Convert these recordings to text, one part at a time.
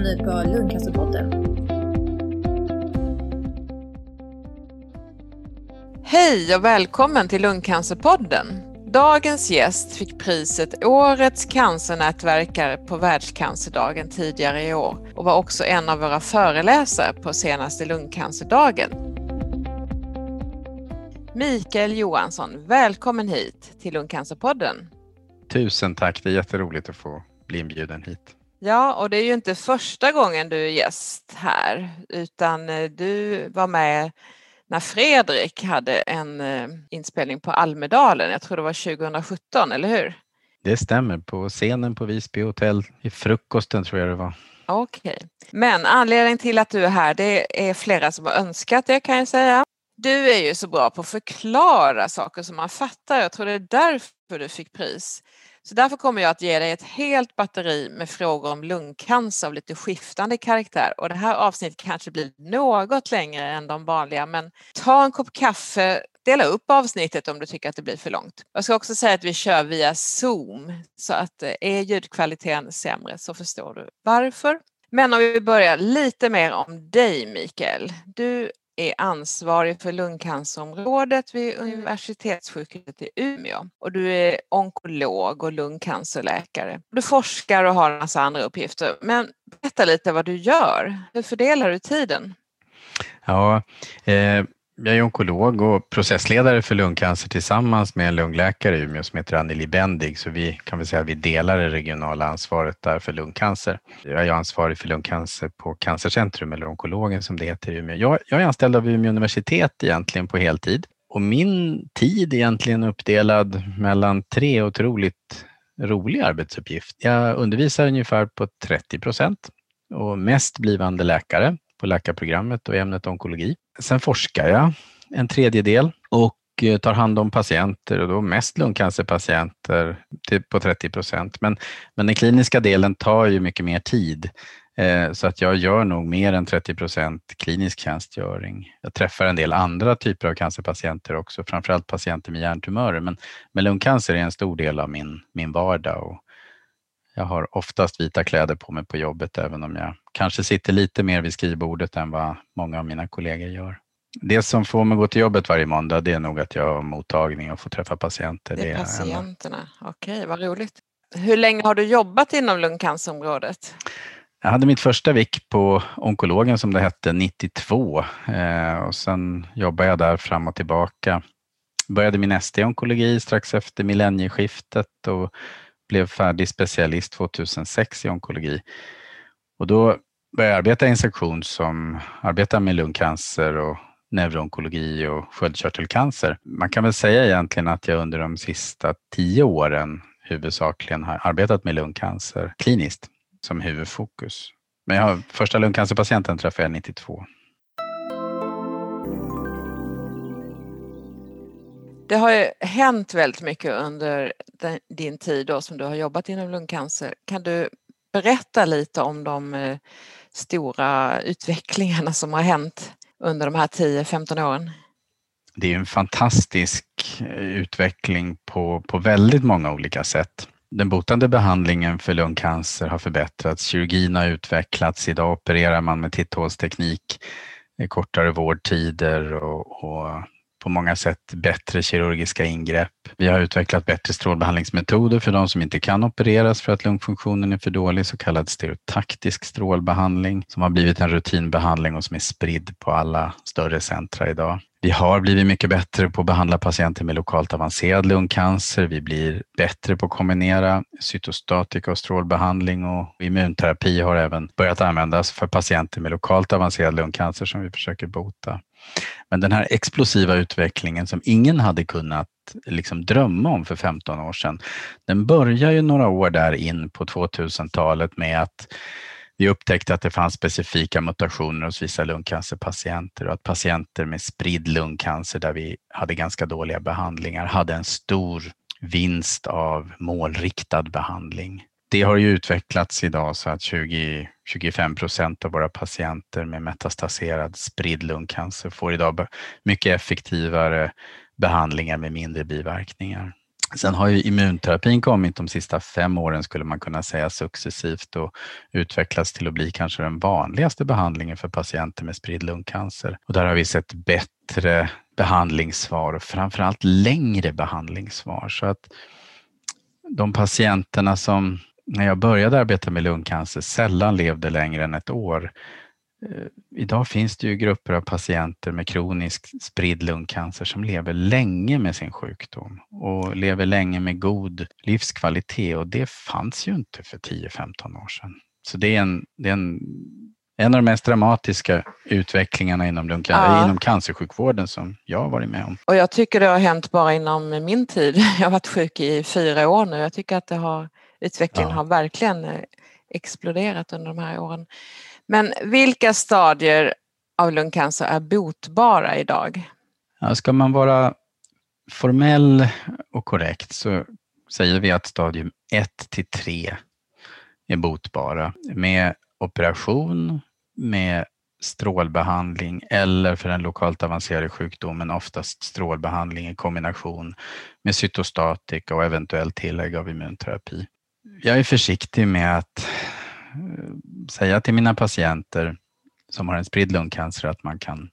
lyssnar nu på Lungcancerpodden. Hej och välkommen till Lungcancerpodden. Dagens gäst fick priset Årets cancernätverkare på Världscancerdagen tidigare i år och var också en av våra föreläsare på senaste lungcancerdagen. Mikael Johansson, välkommen hit till Lungcancerpodden. Tusen tack, det är jätteroligt att få bli inbjuden hit. Ja, och det är ju inte första gången du är gäst här, utan eh, du var med när Fredrik hade en eh, inspelning på Almedalen, jag tror det var 2017, eller hur? Det stämmer, på scenen på Visby hotell, i frukosten tror jag det var. Okej, okay. men anledningen till att du är här, det är flera som har önskat det kan jag säga. Du är ju så bra på att förklara saker som man fattar. Jag tror det är därför du fick pris. Så därför kommer jag att ge dig ett helt batteri med frågor om lungcancer av lite skiftande karaktär. Och det här avsnittet kanske blir något längre än de vanliga, men ta en kopp kaffe, dela upp avsnittet om du tycker att det blir för långt. Jag ska också säga att vi kör via Zoom, så att eh, är ljudkvaliteten sämre så förstår du varför. Men om vi börjar lite mer om dig Mikael. Du är ansvarig för lungcancerområdet vid universitetssjukhuset i Umeå och du är onkolog och lungcancerläkare. Du forskar och har en massa andra uppgifter. Men berätta lite vad du gör. Hur fördelar du tiden? Ja, eh, jag är onkolog och processledare för lungcancer tillsammans med en lungläkare i Umeå som heter Anneli Bendig, så vi kan väl säga att vi delar det regionala ansvaret där för lungcancer. Jag är ansvarig för lungcancer på Cancercentrum, eller onkologen som det heter i Umeå. Jag, jag är anställd av Umeå universitet egentligen på heltid och min tid är egentligen uppdelad mellan tre otroligt roliga arbetsuppgifter. Jag undervisar ungefär på 30 procent och mest blivande läkare på läkarprogrammet och ämnet onkologi. Sen forskar jag en tredjedel och eh, tar hand om patienter och då mest lungcancerpatienter typ på 30 procent. Men, men den kliniska delen tar ju mycket mer tid eh, så att jag gör nog mer än 30 procent klinisk tjänstgöring. Jag träffar en del andra typer av cancerpatienter också, framförallt patienter med hjärntumörer. Men, men lungcancer är en stor del av min, min vardag och jag har oftast vita kläder på mig på jobbet även om jag kanske sitter lite mer vid skrivbordet än vad många av mina kollegor gör. Det som får mig gå till jobbet varje måndag det är nog att jag har mottagning och får träffa patienter. Det är patienterna, okej okay, vad roligt. Hur länge har du jobbat inom lungcancerområdet? Jag hade mitt första vik på onkologen som det hette 92 eh, och sen jobbade jag där fram och tillbaka. Började min ST-onkologi strax efter millennieskiftet och blev färdig specialist 2006 i onkologi. Och då började jag arbeta i en sektion som arbetar med lungcancer och neuroonkologi och sköldkörtelcancer. Man kan väl säga egentligen att jag under de sista tio åren huvudsakligen har arbetat med lungcancer kliniskt som huvudfokus. Men jag har, första lungcancerpatienten träffade jag 92. Det har ju hänt väldigt mycket under din tid då som du har jobbat inom lungcancer. Kan du berätta lite om de eh, stora utvecklingarna som har hänt under de här 10-15 åren? Det är en fantastisk eh, utveckling på, på väldigt många olika sätt. Den botande behandlingen för lungcancer har förbättrats, kirurgin har utvecklats, idag opererar man med titthålsteknik, eh, kortare vårdtider och, och på många sätt bättre kirurgiska ingrepp. Vi har utvecklat bättre strålbehandlingsmetoder för de som inte kan opereras för att lungfunktionen är för dålig, så kallad stereotaktisk strålbehandling som har blivit en rutinbehandling och som är spridd på alla större centra idag. Vi har blivit mycket bättre på att behandla patienter med lokalt avancerad lungcancer. Vi blir bättre på att kombinera cytostatika och strålbehandling och immunterapi har även börjat användas för patienter med lokalt avancerad lungcancer som vi försöker bota. Men den här explosiva utvecklingen som ingen hade kunnat liksom drömma om för 15 år sedan, den börjar ju några år där in på 2000-talet med att vi upptäckte att det fanns specifika mutationer hos vissa lungcancerpatienter och att patienter med spridd lungcancer där vi hade ganska dåliga behandlingar hade en stor vinst av målriktad behandling. Det har ju utvecklats idag så att 20-25 procent av våra patienter med metastaserad spridd lungcancer får idag mycket effektivare behandlingar med mindre biverkningar. Sen har ju immunterapin kommit de sista fem åren skulle man kunna säga successivt och utvecklats till att bli kanske den vanligaste behandlingen för patienter med spridd lungcancer. Och där har vi sett bättre behandlingssvar och framförallt längre behandlingssvar. Så att de patienterna som när jag började arbeta med lungcancer sällan levde längre än ett år Eh, idag finns det ju grupper av patienter med kronisk spridd lungcancer som lever länge med sin sjukdom och lever länge med god livskvalitet och det fanns ju inte för 10-15 år sedan. Så det är en, det är en, en av de mest dramatiska utvecklingarna inom, ja. inom cancersjukvården som jag har varit med om. Och jag tycker det har hänt bara inom min tid. Jag har varit sjuk i fyra år nu. Jag tycker att det har, utvecklingen ja. har verkligen eh, exploderat under de här åren. Men vilka stadier av lungcancer är botbara idag? Ja, ska man vara formell och korrekt så säger vi att stadium 1 till 3 är botbara med operation, med strålbehandling eller för den lokalt avancerade sjukdomen oftast strålbehandling i kombination med cytostatika och eventuellt tillägg av immunterapi. Jag är försiktig med att eh, säga till mina patienter som har en spridd lungcancer att man kan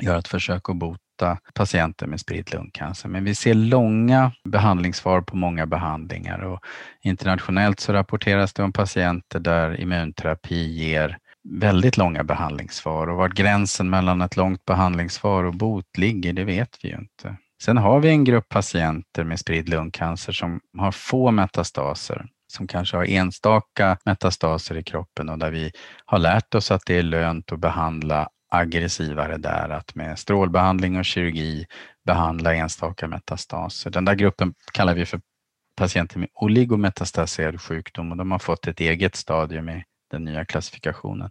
göra ett försök att bota patienter med spridd lungcancer. Men vi ser långa behandlingsvar på många behandlingar och internationellt så rapporteras det om patienter där immunterapi ger väldigt långa behandlingsvar och var gränsen mellan ett långt behandlingsvar och bot ligger, det vet vi ju inte. Sen har vi en grupp patienter med spridd lungcancer som har få metastaser som kanske har enstaka metastaser i kroppen och där vi har lärt oss att det är lönt att behandla aggressivare där, att med strålbehandling och kirurgi behandla enstaka metastaser. Den där gruppen kallar vi för patienter med oligometastaserad sjukdom och de har fått ett eget stadium i den nya klassifikationen.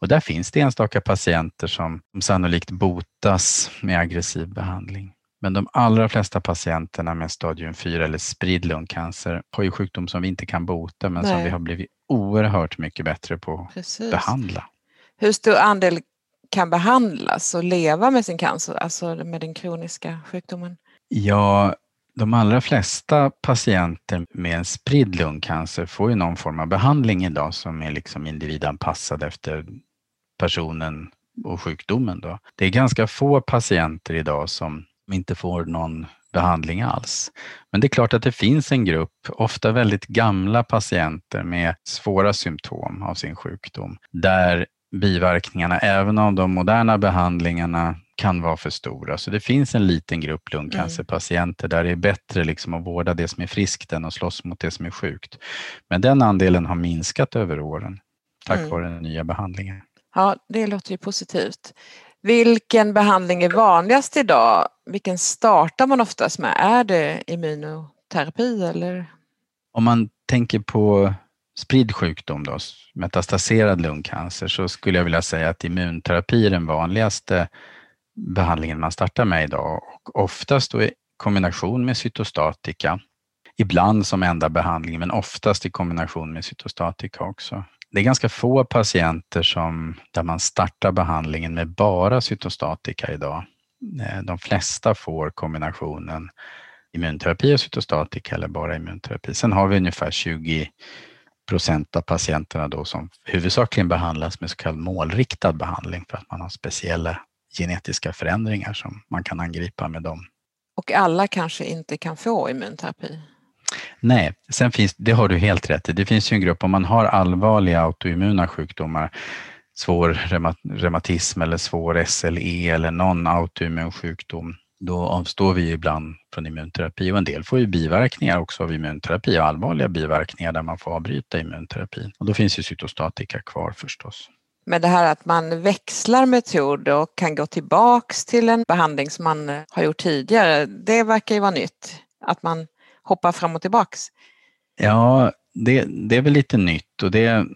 Och där finns det enstaka patienter som sannolikt botas med aggressiv behandling. Men de allra flesta patienterna med stadium 4 eller spridd lungcancer har ju sjukdom som vi inte kan bota men Nej. som vi har blivit oerhört mycket bättre på att behandla. Hur stor andel kan behandlas och leva med sin cancer, alltså med den kroniska sjukdomen? Ja, de allra flesta patienter med en spridd lungcancer får ju någon form av behandling idag som är liksom individanpassad efter personen och sjukdomen. Då. Det är ganska få patienter idag som inte får någon behandling alls. Men det är klart att det finns en grupp, ofta väldigt gamla patienter med svåra symptom av sin sjukdom, där biverkningarna, även av de moderna behandlingarna, kan vara för stora. Så det finns en liten grupp lungcancerpatienter där det är bättre liksom att vårda det som är friskt än att slåss mot det som är sjukt. Men den andelen har minskat över åren tack mm. vare den nya behandlingen. Ja, det låter ju positivt. Vilken behandling är vanligast idag? Vilken startar man oftast med? Är det immunoterapi eller? Om man tänker på spridd sjukdom, då, metastaserad lungcancer, så skulle jag vilja säga att immunterapi är den vanligaste behandlingen man startar med idag och oftast då i kombination med cytostatika. Ibland som enda behandling, men oftast i kombination med cytostatika också. Det är ganska få patienter som, där man startar behandlingen med bara cytostatika idag. Eh, de flesta får kombinationen immunterapi och cytostatika eller bara immunterapi. Sen har vi ungefär 20 procent av patienterna då som huvudsakligen behandlas med så kallad målriktad behandling för att man har speciella genetiska förändringar som man kan angripa med dem. Och alla kanske inte kan få immunterapi? Nej, sen finns, det har du helt rätt i. Det finns ju en grupp, om man har allvarliga autoimmuna sjukdomar, svår reumatism eller svår SLE eller någon autoimmun sjukdom, då avstår vi ibland från immunterapi och en del får ju biverkningar också av immunterapi, och allvarliga biverkningar där man får avbryta immunterapin. Och då finns ju cytostatika kvar förstås. Men det här att man växlar metod och kan gå tillbaks till en behandling som man har gjort tidigare, det verkar ju vara nytt. Att man hoppa fram och tillbaks? Ja, det, det är väl lite nytt och det,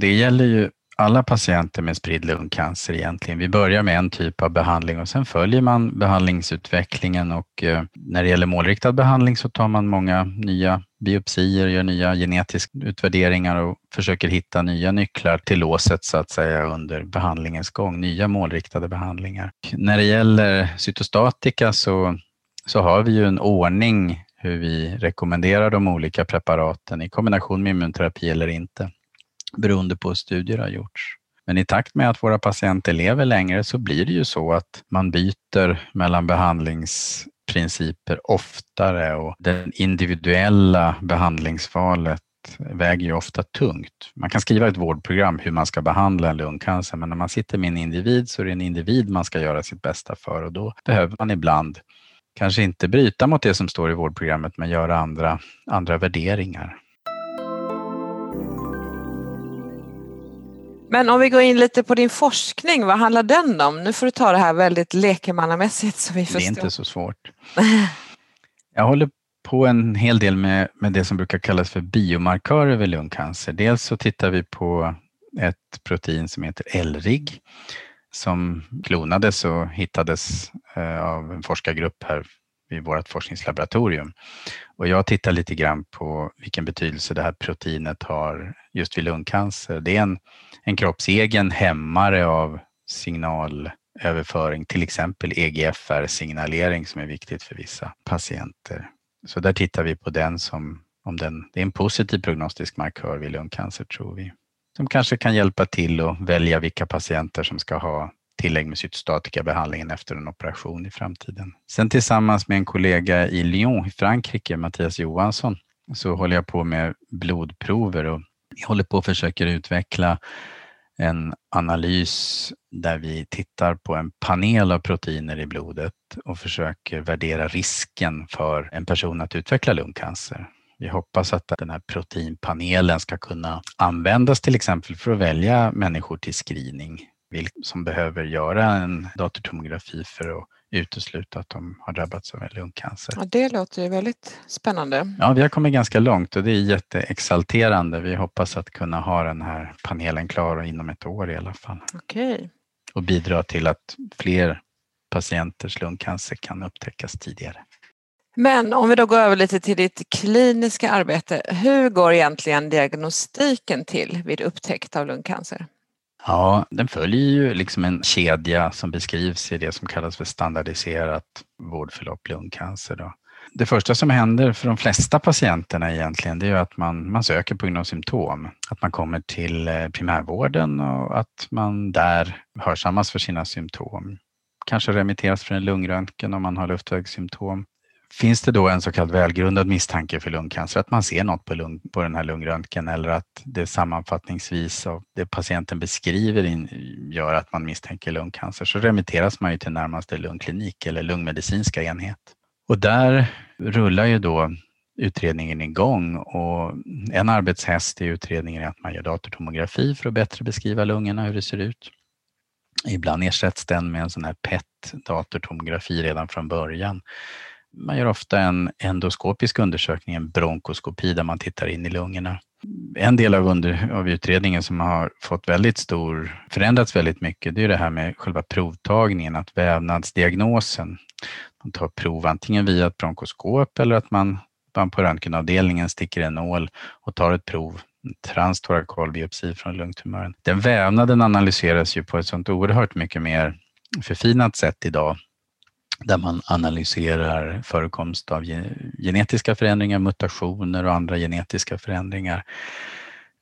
det gäller ju alla patienter med spridd lungcancer egentligen. Vi börjar med en typ av behandling och sen följer man behandlingsutvecklingen och eh, när det gäller målriktad behandling så tar man många nya biopsier, gör nya genetiska utvärderingar och försöker hitta nya nycklar till låset så att säga under behandlingens gång, nya målriktade behandlingar. När det gäller cytostatika så, så har vi ju en ordning hur vi rekommenderar de olika preparaten i kombination med immunterapi eller inte, beroende på hur studier har gjorts. Men i takt med att våra patienter lever längre så blir det ju så att man byter mellan behandlingsprinciper oftare och det individuella behandlingsvalet väger ju ofta tungt. Man kan skriva ett vårdprogram hur man ska behandla en lungcancer, men när man sitter med en individ så är det en individ man ska göra sitt bästa för och då behöver man ibland kanske inte bryta mot det som står i vårdprogrammet, men göra andra, andra värderingar. Men om vi går in lite på din forskning, vad handlar den om? Nu får du ta det här väldigt lekmannamässigt så vi förstår. Det är inte så svårt. Jag håller på en hel del med, med det som brukar kallas för biomarkörer vid lungcancer. Dels så tittar vi på ett protein som heter LRIG som klonades och hittades eh, av en forskargrupp här vid vårt forskningslaboratorium. Och jag tittar lite grann på vilken betydelse det här proteinet har just vid lungcancer. Det är en, en kroppsegen hämmare av signalöverföring, till exempel EGFR-signalering som är viktigt för vissa patienter. Så där tittar vi på den som om den, det är en positiv prognostisk markör vid lungcancer tror vi. Som kanske kan hjälpa till att välja vilka patienter som ska ha tillägg med cytostatikabehandlingen efter en operation i framtiden. Sen tillsammans med en kollega i Lyon i Frankrike, Mattias Johansson, så håller jag på med blodprover och jag håller på och försöker utveckla en analys där vi tittar på en panel av proteiner i blodet och försöker värdera risken för en person att utveckla lungcancer. Vi hoppas att den här proteinpanelen ska kunna användas till exempel för att välja människor till screening som behöver göra en datortomografi för att utesluta att de har drabbats av en lungcancer. Ja, det låter ju väldigt spännande. Ja, vi har kommit ganska långt och det är jätteexalterande. Vi hoppas att kunna ha den här panelen klar inom ett år i alla fall. Okej. Och bidra till att fler patienters lungcancer kan upptäckas tidigare. Men om vi då går över lite till ditt kliniska arbete. Hur går egentligen diagnostiken till vid upptäckt av lungcancer? Ja, den följer ju liksom en kedja som beskrivs i det som kallas för standardiserat vårdförlopp lungcancer. Då. Det första som händer för de flesta patienterna egentligen, det är att man, man söker på grund av symptom. Att man kommer till eh, primärvården och att man där hörsammas för sina symptom. Kanske remitteras för en lungröntgen om man har luftvägssymptom. Finns det då en så kallad välgrundad misstanke för lungcancer, att man ser något på, lung, på den här lungröntgen eller att det sammanfattningsvis av det patienten beskriver in, gör att man misstänker lungcancer, så remitteras man ju till närmaste lungklinik eller lungmedicinska enhet. Och där rullar ju då utredningen igång och en arbetshäst i utredningen är att man gör datortomografi för att bättre beskriva lungorna, hur det ser ut. Ibland ersätts den med en sån här PET-datortomografi redan från början man gör ofta en endoskopisk undersökning, en bronkoskopi där man tittar in i lungorna. En del av, under, av utredningen som har fått väldigt stor, förändrats väldigt mycket, det är det här med själva provtagningen, att vävnadsdiagnosen. Man tar prov antingen via ett bronkoskop eller att man, man på röntgenavdelningen sticker en nål och tar ett prov transtorakal biopsi från lungtumören. Den vävnaden analyseras ju på ett sånt oerhört mycket mer förfinat sätt idag där man analyserar förekomst av genetiska förändringar, mutationer och andra genetiska förändringar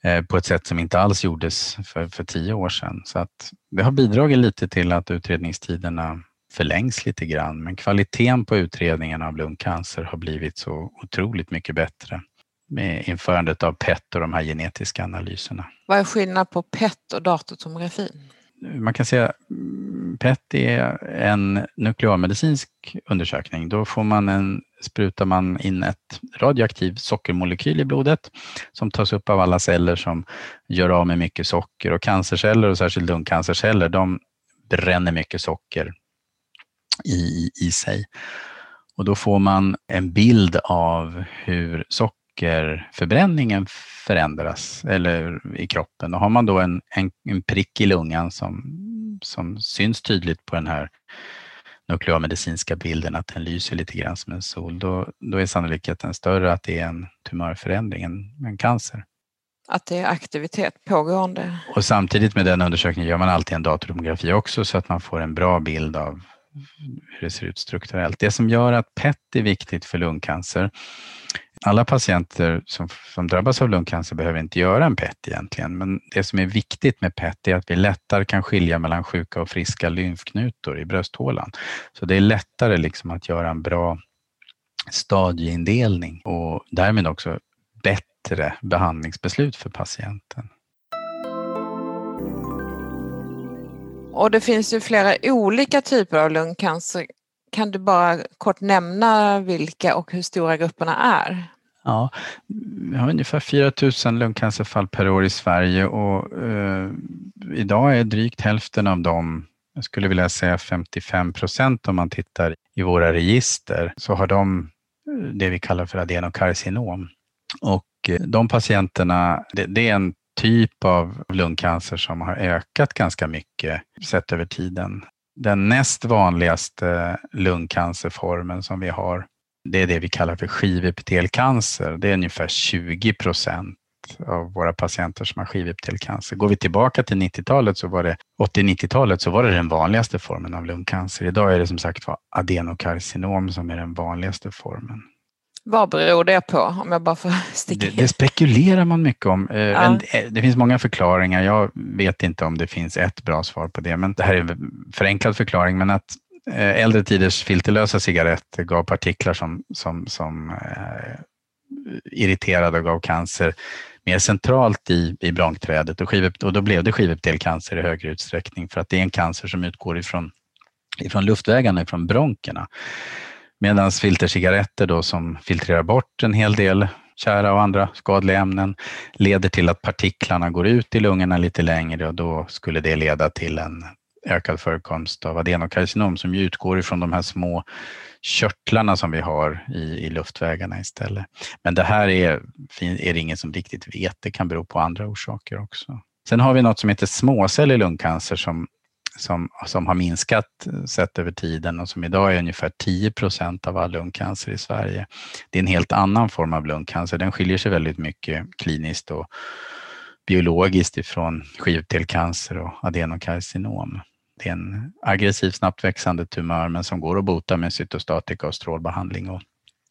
eh, på ett sätt som inte alls gjordes för, för tio år sedan. Så att det har bidragit lite till att utredningstiderna förlängs lite grann, men kvaliteten på utredningen av lungcancer har blivit så otroligt mycket bättre med införandet av PET och de här genetiska analyserna. Vad är skillnaden på PET och datortomografi? Man kan säga mm, PET är en nuklearmedicinsk undersökning. Då får man en, sprutar man in ett radioaktivt sockermolekyl i blodet som tas upp av alla celler som gör av med mycket socker och cancerceller och särskilt lungcancerceller de bränner mycket socker i, i sig. Och då får man en bild av hur sockerförbränningen förändras eller i kroppen. Och har man då en, en, en prick i lungan som, som syns tydligt på den här nuklearmedicinska bilden, att den lyser lite grann som en sol, då, då är sannolikheten större att det är en tumörförändring, en, en cancer. Att det är aktivitet pågående. Och samtidigt med den undersökningen gör man alltid en datortomografi också så att man får en bra bild av hur det ser ut strukturellt. Det som gör att PET är viktigt för lungcancer, alla patienter som, som drabbas av lungcancer behöver inte göra en PET egentligen, men det som är viktigt med PET är att vi lättare kan skilja mellan sjuka och friska lymfknutor i brösthålan. Så det är lättare liksom att göra en bra stadieindelning och därmed också bättre behandlingsbeslut för patienten. Och det finns ju flera olika typer av lungcancer. Kan du bara kort nämna vilka och hur stora grupperna är? Ja, vi har ungefär 4 000 lungcancerfall per år i Sverige och eh, idag är drygt hälften av dem, jag skulle vilja säga 55 procent om man tittar i våra register, så har de eh, det vi kallar för adenokarcinom. Och eh, de patienterna, det, det är en typ av lungcancer som har ökat ganska mycket sett över tiden. Den näst vanligaste eh, lungcancerformen som vi har, det är det vi kallar för skivepitelcancer. Det är ungefär 20 procent av våra patienter som har skivepitelcancer. Går vi tillbaka till 90-talet så var det 80-90-talet så var det den vanligaste formen av lungcancer. Idag är det som sagt var adenokarcinom som är den vanligaste formen. Vad beror det på? Om jag bara får sticka det, det spekulerar man mycket om. Eh, ja. Eh, det finns många förklaringar. Jag vet inte om det finns ett bra svar på det, men det här är en förenklad förklaring. Men att eh, äldre tiders filterlösa cigaretter gav partiklar som, som, som eh, irriterade och gav cancer mer centralt i, i bronkträdet och, skiv, och då blev det skivepitelcancer i högre utsträckning för att det är en cancer som utgår ifrån, ifrån luftvägarna, ifrån bronkerna. Medan filtercigaretter då som filtrerar bort en hel del kära och andra skadliga ämnen leder till att partiklarna går ut i lungorna lite längre och då skulle det leda till en ökad förekomst av adenokarcinom som utgår ifrån de här små körtlarna som vi har i, i luftvägarna istället. Men det här är, är det ingen som riktigt vet. Det kan bero på andra orsaker också. Sen har vi något som heter småcellig lungcancer som som, som har minskat eh, sett över tiden och som idag är ungefär 10 procent av all lungcancer i Sverige. Det är en helt annan form av lungcancer. Den skiljer sig väldigt mycket kliniskt och biologiskt ifrån skivtelcancer och adenokarcinom. Det är en aggressiv, snabbt växande tumör men som går att bota med cytostatika och strålbehandling och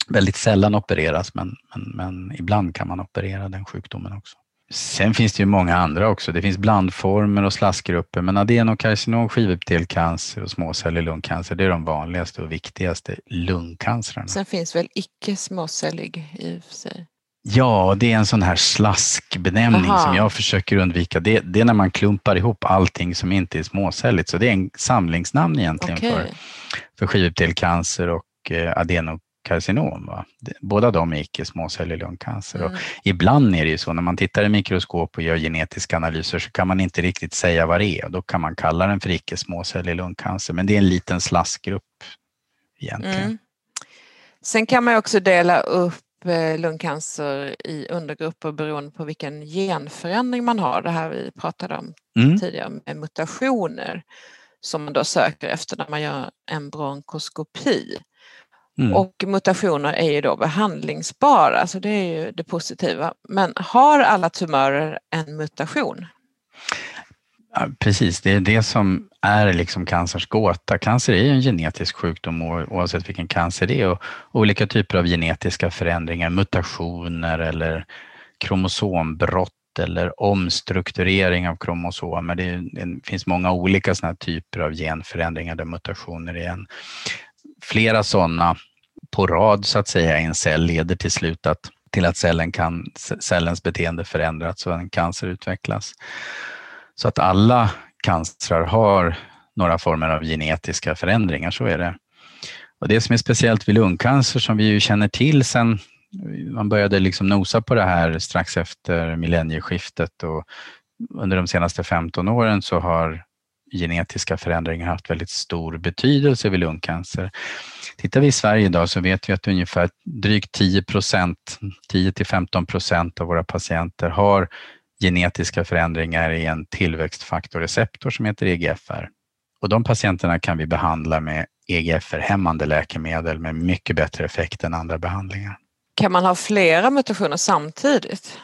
väldigt sällan opereras men, men, men ibland kan man operera den sjukdomen också. Sen finns det ju många andra också. Det finns blandformer och slaskgrupper, men adenokarcinom, skivepitelcancer och småcellig lungcancer, det är de vanligaste och viktigaste lungcancerna. Sen finns väl icke småcellig i och för sig? Ja, det är en sån här slaskbenämning Aha. som jag försöker undvika. Det, det, är när man klumpar ihop allting som inte är småcelligt, så det är en samlingsnamn egentligen okay. för, för skivepitelcancer och eh, adeno karcinom. Va? Båda de är icke småcellig lungcancer. Mm. Och ibland är det ju så när man tittar i mikroskop och gör genetiska analyser så kan man inte riktigt säga vad det är och då kan man kalla den för icke småcellig lungcancer. Men det är en liten slaskgrupp egentligen. Mm. Sen kan man också dela upp eh, lungcancer i undergrupper beroende på vilken genförändring man har. Det här vi pratade om mm. tidigare med mutationer som man då söker efter när man gör en bronkoskopi. Mm. Och mutationer är ju då behandlingsbara, så det är ju det positiva. Men har alla tumörer en mutation? Ja, precis, det är det som är liksom cancerns gåta. Cancer är ju en genetisk sjukdom oavsett vilken cancer det är och olika typer av genetiska förändringar, mutationer eller kromosombrott eller omstrukturering av kromosomer. Det, det finns många olika såna typer av genförändringar där mutationer är en flera sådana på rad så att säga i en cell leder till slut att, till att cellen kan, cellens beteende förändras och en cancer utvecklas. Så att alla cancrar har några former av genetiska förändringar, så är det. Och det som är speciellt vid lungcancer som vi ju känner till sen man började liksom nosa på det här strax efter millennieskiftet och under de senaste 15 åren så har genetiska förändringar haft väldigt stor betydelse vid lungcancer. Tittar vi i Sverige idag så vet vi att ungefär drygt 10 procent, 10 till 15 procent av våra patienter har genetiska förändringar i en tillväxtfaktorreceptor som heter EGFR. Och de patienterna kan vi behandla med EGFR-hämmande läkemedel med mycket bättre effekt än andra behandlingar. Kan man ha flera mutationer samtidigt?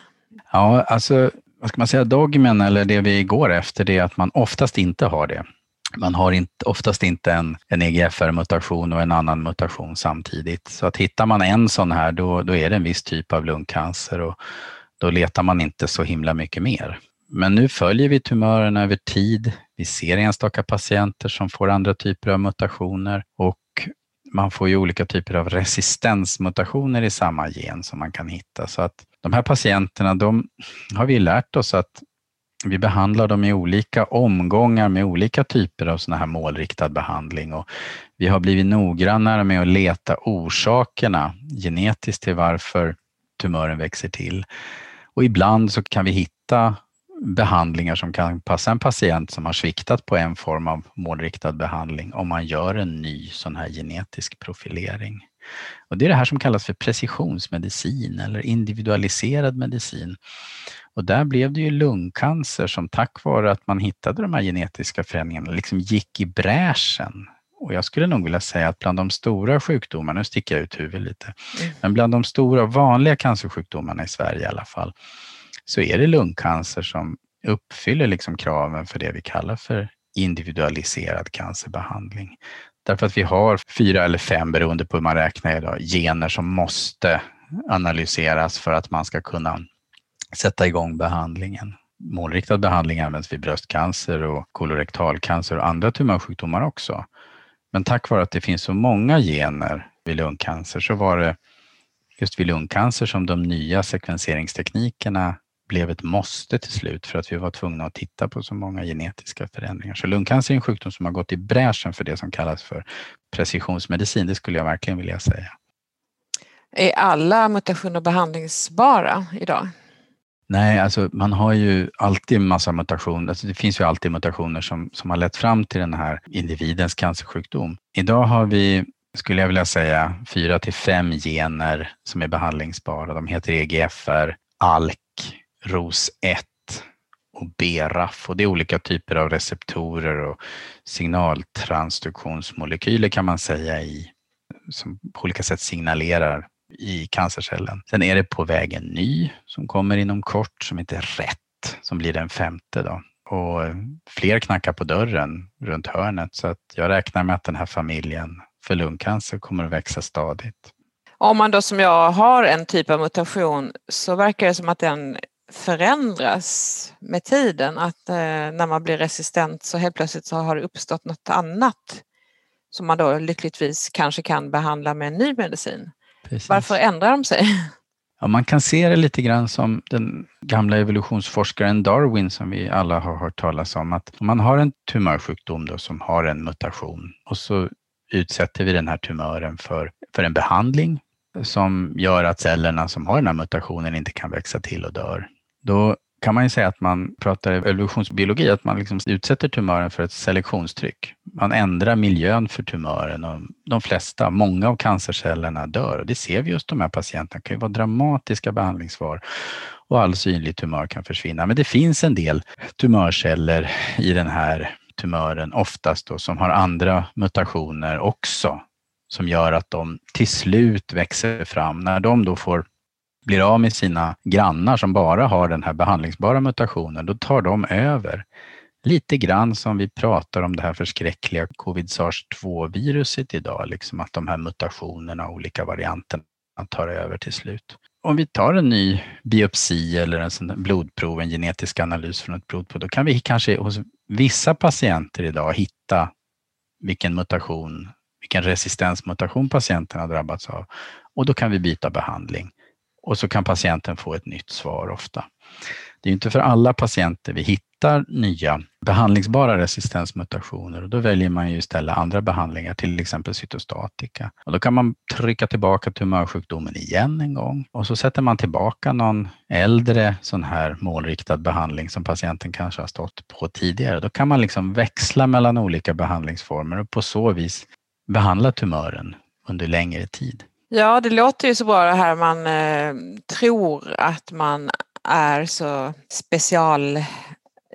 Ja, alltså vad ska man säga, dogmen eller det vi går efter det är att man oftast inte har det. man har inte, oftast inte en, en EGFR-mutation och en annan mutation samtidigt. Så att hittar man en sån här, då, då är det en viss typ av lungcancer och då letar man inte så himla mycket mer. Men nu följer vi tumörerna över tid. Vi ser enstaka patienter som får andra typer av mutationer och man får ju olika typer av resistensmutationer i samma gen som man kan hitta. Så att de här patienterna, de har vi lärt oss att vi behandlar dem i olika omgångar med olika typer av sån här målriktad behandling och vi har blivit noggrannare med att leta orsakerna genetiskt till varför tumören växer till. Och ibland så kan vi hitta behandlingar som kan passa en patient som har sviktat på en form av målriktad behandling om man gör en ny sån här genetisk profilering. Och det är det här som kallas för precisionsmedicin eller individualiserad medicin. Och där blev det ju lungcancer som tack vare att man hittade de här genetiska förändringarna liksom gick i bräschen. Och jag skulle nog vilja säga att bland de stora sjukdomarna, nu sticker jag ut huvudet lite, mm. men bland de stora vanliga cancersjukdomarna i Sverige i alla fall, så är det lungcancer som uppfyller liksom kraven för det vi kallar för individualiserad cancerbehandling. Därför att vi har fyra eller fem, beroende på hur man räknar idag, gener som måste analyseras för att man ska kunna sätta igång behandlingen. Målriktad behandling används vid bröstcancer och kolorektalcancer och andra tumörsjukdomar också. Men tack vare att det finns så många gener vid lungcancer så var det just vid lungcancer som de nya sekvenseringsteknikerna blev ett måste till slut för att vi var tvungna att titta på så många genetiska förändringar. Så lungcancer är en sjukdom som har gått i bräschen för det som kallas för precisionsmedicin, det skulle jag verkligen vilja säga. Är alla mutationer behandlingsbara idag? Nej, alltså man har ju alltid en massa mutationer. Alltså det finns ju alltid mutationer som, som har lett fram till den här individens cancersjukdom. Idag har vi, skulle jag vilja säga, fyra till fem gener som är behandlingsbara. De heter EGFR, ALK, ROS1 och BRAF och det är olika typer av receptorer och signaltransduktionsmolekyler kan man säga i, som på olika sätt signalerar i cancercellen. Sen är det på väg en ny som kommer inom kort som heter Rätt som blir den femte då. Och fler knackar på dörren runt hörnet så att jag räknar med att den här familjen för lungcancer kommer att växa stadigt. Om man då som jag har en typ av mutation så verkar det som att den förändras med tiden. Att eh, när man blir resistent så helt plötsligt så har det uppstått något annat som man då lyckligtvis kanske kan behandla med en ny medicin. Precis. Varför ändrar de sig? Ja, man kan se det lite grann som den gamla evolutionsforskaren Darwin som vi alla har hört talas om. Att om man har en tumörsjukdom då, som har en mutation och så utsätter vi den här tumören för, för en behandling som gör att cellerna som har den här mutationen inte kan växa till och dör. Då kan man ju säga att man pratar evolutionsbiologi, att man liksom utsätter tumören för ett selektionstryck. Man ändrar miljön för tumören och de flesta, många av cancercellerna dör. Och det ser vi just de här patienterna, det kan ju vara dramatiska behandlingssvar och all synlig tumör kan försvinna. Men det finns en del tumörceller i den här tumören, oftast då, som har andra mutationer också, som gör att de till slut växer fram. När de då får blir av med sina grannar som bara har den här behandlingsbara mutationen, då tar de över. Lite grann som vi pratar om det här förskräckliga covid-SARS-2-viruset idag, liksom att de här mutationerna och olika varianterna tar över till slut. Om vi tar en ny biopsi eller en sån blodprov, en genetisk analys från ett blodprov, då kan vi kanske hos vissa patienter idag hitta vilken mutation, vilken resistensmutation patienten har drabbats av och då kan vi byta behandling och så kan patienten få ett nytt svar ofta. Det är inte för alla patienter vi hittar nya behandlingsbara resistensmutationer och då väljer man ju istället andra behandlingar, till exempel cytostatika. Och då kan man trycka tillbaka tumörsjukdomen igen en gång och så sätter man tillbaka någon äldre sån här målriktad behandling som patienten kanske har stått på tidigare. Då kan man liksom växla mellan olika behandlingsformer och på så vis behandla tumören under längre tid. Ja, det låter ju så bra det här man eh, tror att man är så special,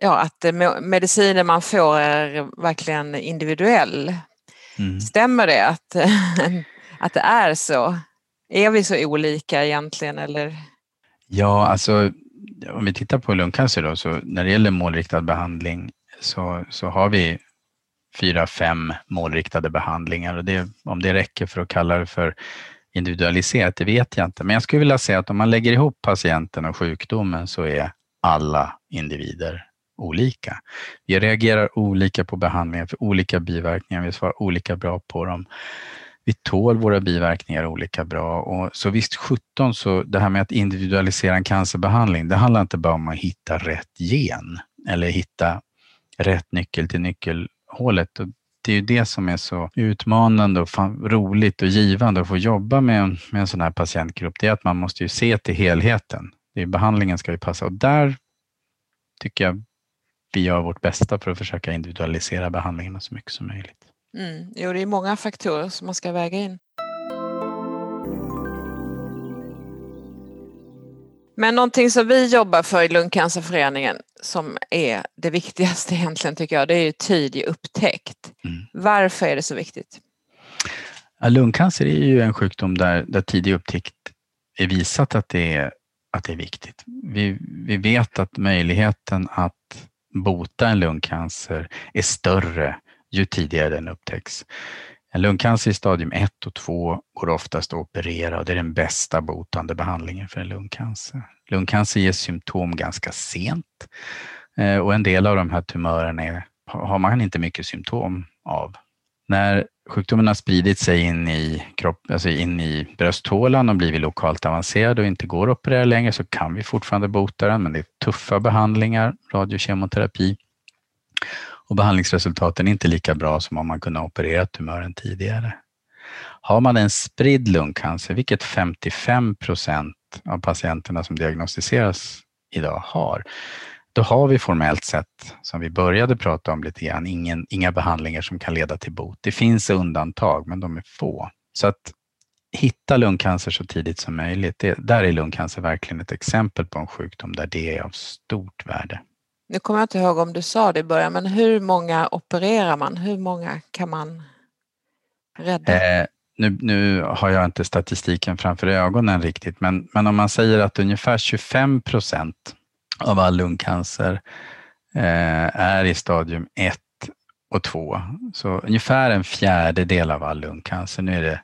ja att medicinen man får är verkligen individuell. Mm. Stämmer det att, att det är så? Är vi så olika egentligen eller? Ja, alltså om vi tittar på lungcancer då, så när det gäller målriktad behandling så, så har vi fyra, fem målriktade behandlingar och det, om det räcker för att kalla det för individualiserat, det vet jag inte. Men jag skulle vilja säga att om man lägger ihop patienten och sjukdomen så är alla individer olika. Vi reagerar olika på behandlingar för olika biverkningar, vi svarar olika bra på dem. Vi tål våra biverkningar olika bra och så visst 17 så det här med att individualisera en cancerbehandling, det handlar inte bara om att hitta rätt gen eller hitta rätt nyckel till nyckelhålet. Det är ju det som är så utmanande och roligt och givande att få jobba med, med en sån här patientgrupp. Det är att man måste ju se till helheten. Det är, behandlingen ska ju passa och där tycker jag vi gör vårt bästa för att försöka individualisera behandlingarna så mycket som möjligt. Mm. Jo, det är många faktorer som man ska väga in. Men någonting som vi jobbar för i Lungcancerföreningen som är det viktigaste egentligen tycker jag, det är ju tidig upptäckt. Mm. Varför är det så viktigt? Ja, lungcancer är ju en sjukdom där, där tidig upptäckt är visat att det är, att det är viktigt. Vi, vi vet att möjligheten att bota en lungcancer är större ju tidigare den upptäcks. En lungcancer i stadium 1 och 2 går oftast att operera och det är den bästa botande behandlingen för en lungcancer. Lungcancer ger symptom ganska sent eh, och en del av de här tumörerna är, har man inte mycket symptom av. När sjukdomen har spridit sig in i, kropp, alltså in i brösthålan och blivit lokalt avancerad och inte går att operera längre så kan vi fortfarande bota den, men det är tuffa behandlingar, radiokemoterapi och behandlingsresultaten är inte lika bra som om man kunde operera tumören tidigare. Har man en spridd lungcancer, vilket 55 procent av patienterna som diagnostiseras idag har, då har vi formellt sett, som vi började prata om lite grann, ingen, inga behandlingar som kan leda till bot. Det finns undantag, men de är få. Så att hitta lungcancer så tidigt som möjligt, det, där är lungcancer verkligen ett exempel på en sjukdom där det är av stort värde. Nu kommer jag inte ihåg om du sa det i början, men hur många opererar man? Hur många kan man rädda? Eh, nu, nu, har jag inte statistiken framför ögonen riktigt, men, men om man säger att ungefär 25 procent av all lungcancer eh, är i stadium 1 och 2, så ungefär en fjärdedel av all lungcancer, nu är det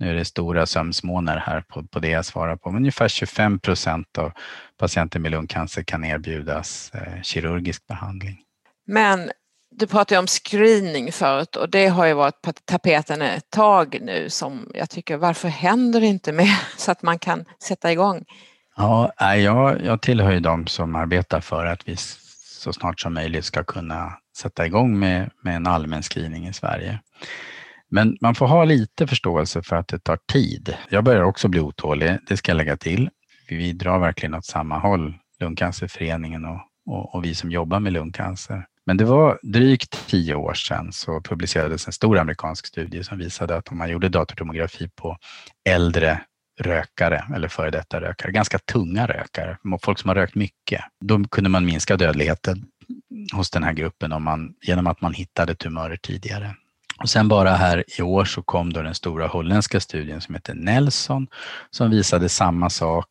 nu är det stora sömsmånar här på, på det jag svarar på, men ungefär 25 procent av patienter med lungcancer kan erbjudas eh, kirurgisk behandling. Men du pratade om screening förut och det har ju varit på tapeten ett tag nu som jag tycker, varför händer det inte mer så att man kan sätta igång? Ja, jag, jag tillhör ju de som arbetar för att vi så snart som möjligt ska kunna sätta igång med, med en allmän screening i Sverige. Men man får ha lite förståelse för att det tar tid. Jag börjar också bli otålig, det ska jag lägga till. Vi drar verkligen åt samma håll, Lungcancerföreningen och, och, och vi som jobbar med lungcancer. Men det var drygt tio år sedan så publicerades en stor amerikansk studie som visade att om man gjorde datortomografi på äldre rökare eller före detta rökare, ganska tunga rökare, folk som har rökt mycket, då kunde man minska dödligheten hos den här gruppen om man, genom att man hittade tumörer tidigare. Och sen bara här i år så kom då den stora holländska studien som heter Nelson som visade samma sak.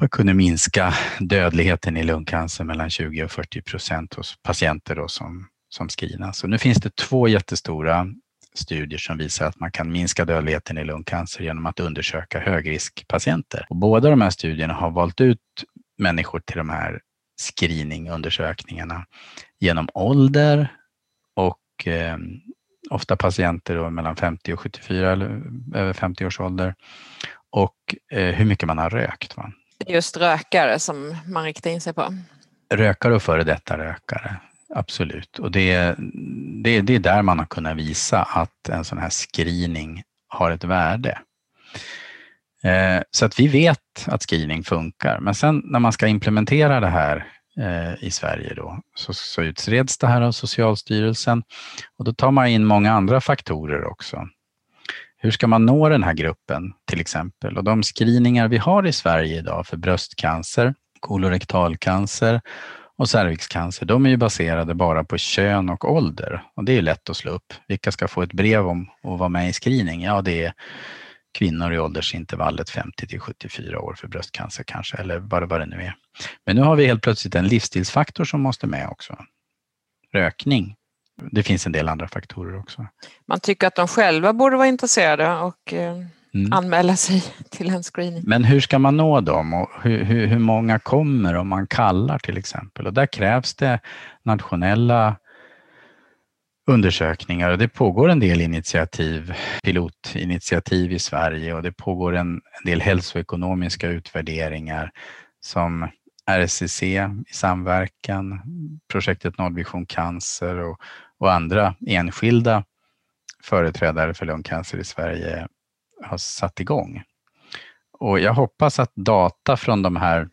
Man kunde minska dödligheten i lungcancer mellan 20 och 40 procent hos patienter då som, som screenas. Så nu finns det två jättestora studier som visar att man kan minska dödligheten i lungcancer genom att undersöka högriskpatienter. Och båda de här studierna har valt ut människor till de här screeningundersökningarna genom ålder och eh, ofta patienter då mellan 50 och 74 eller över 50 års ålder och eh, hur mycket man har rökt. Va? Just rökare som man riktar in sig på? Rökare och före detta rökare, absolut. Och det, det, det är där man har kunnat visa att en sån här screening har ett värde. Eh, så att vi vet att screening funkar, men sen när man ska implementera det här Eh, i Sverige då. Så, så utreds det här av Socialstyrelsen och då tar man in många andra faktorer också. Hur ska man nå den här gruppen till exempel? Och de screeningar vi har i Sverige idag för bröstcancer, kolorektalcancer och cervixcancer, de är ju baserade bara på kön och ålder och det är lätt att slå upp. Vilka ska få ett brev om att vara med i screening? Ja, det är kvinnor i åldersintervallet 50 till 74 år för bröstcancer kanske, eller vad, vad det nu är. Men nu har vi helt plötsligt en livsstilsfaktor som måste med också. Rökning. Det finns en del andra faktorer också. Man tycker att de själva borde vara intresserade och eh, mm. anmäla sig till en screening. Men hur ska man nå dem och hur, hur, hur många kommer om man kallar till exempel? Och där krävs det nationella undersökningar och det pågår en del initiativ, pilotinitiativ i Sverige och det pågår en, en del hälsoekonomiska utvärderingar som RSCC i samverkan, projektet Nollvision cancer och, och andra enskilda företrädare för lungcancer i Sverige har satt igång. Och jag hoppas att data från de här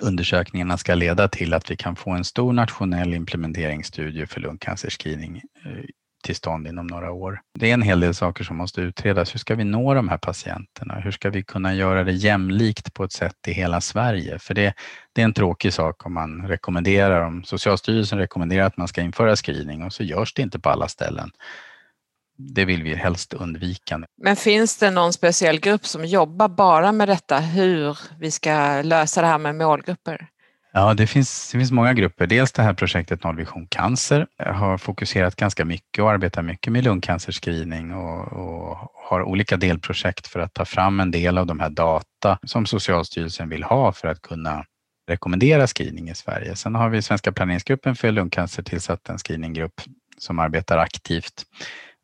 undersökningarna ska leda till att vi kan få en stor nationell implementeringsstudie för lungcancerscreening eh, till stånd inom några år. Det är en hel del saker som måste utredas. Hur ska vi nå de här patienterna? Hur ska vi kunna göra det jämlikt på ett sätt i hela Sverige? För det, det är en tråkig sak om man rekommenderar, om Socialstyrelsen rekommenderar att man ska införa screening och så görs det inte på alla ställen det vill vi helst undvika. Men finns det någon speciell grupp som jobbar bara med detta, hur vi ska lösa det här med målgrupper? Ja, det finns, det finns många grupper. Dels det här projektet Nollvision cancer har fokuserat ganska mycket och arbetar mycket med lungcancerscreening och, och har olika delprojekt för att ta fram en del av de här data som Socialstyrelsen vill ha för att kunna rekommendera screening i Sverige. Sen har vi Svenska planeringsgruppen för lungcancer tillsatt en screeninggrupp som arbetar aktivt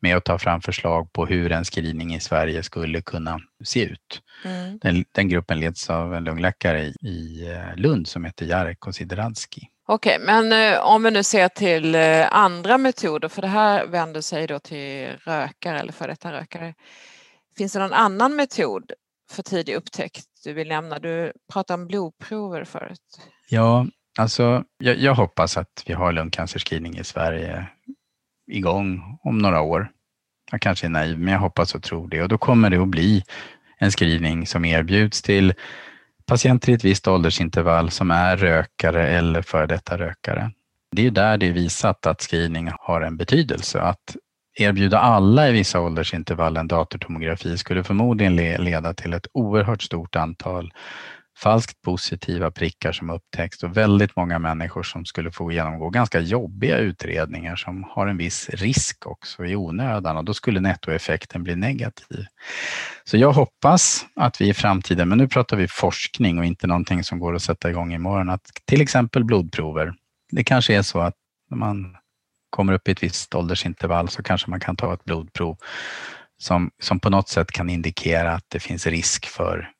med att ta fram förslag på hur en screening i Sverige skulle kunna se ut. Mm. Den, den, gruppen leds av en lungläkare i, i eh, Lund som heter Jarek Osidradzki. Okej, okay, men eh, om vi nu ser till eh, andra metoder, för det här vänder sig då till rökare eller för detta rökare. Finns det någon annan metod för tidig upptäckt du vill nämna? Du pratade om blodprover förut. Ja, alltså jag, jag hoppas att vi har lungcancerscreening i Sverige igång om några år. Jag kanske är naiv, men jag hoppas och tror det. Och då kommer det att bli en screening som erbjuds till patienter i ett visst åldersintervall som är rökare eller före detta rökare. Det är där det är visat att screening har en betydelse. Att erbjuda alla i vissa åldersintervall en datortomografi skulle förmodligen leda till ett oerhört stort antal falskt positiva prickar som upptäcks och väldigt många människor som skulle få genomgå ganska jobbiga utredningar som har en viss risk också i onödan och då skulle nettoeffekten bli negativ. Så jag hoppas att vi i framtiden, men nu pratar vi forskning och inte någonting som går att sätta igång imorgon, att till exempel blodprover. Det kanske är så att när man kommer upp i ett visst åldersintervall så kanske man kan ta ett blodprov som, som på något sätt kan indikera att det finns risk för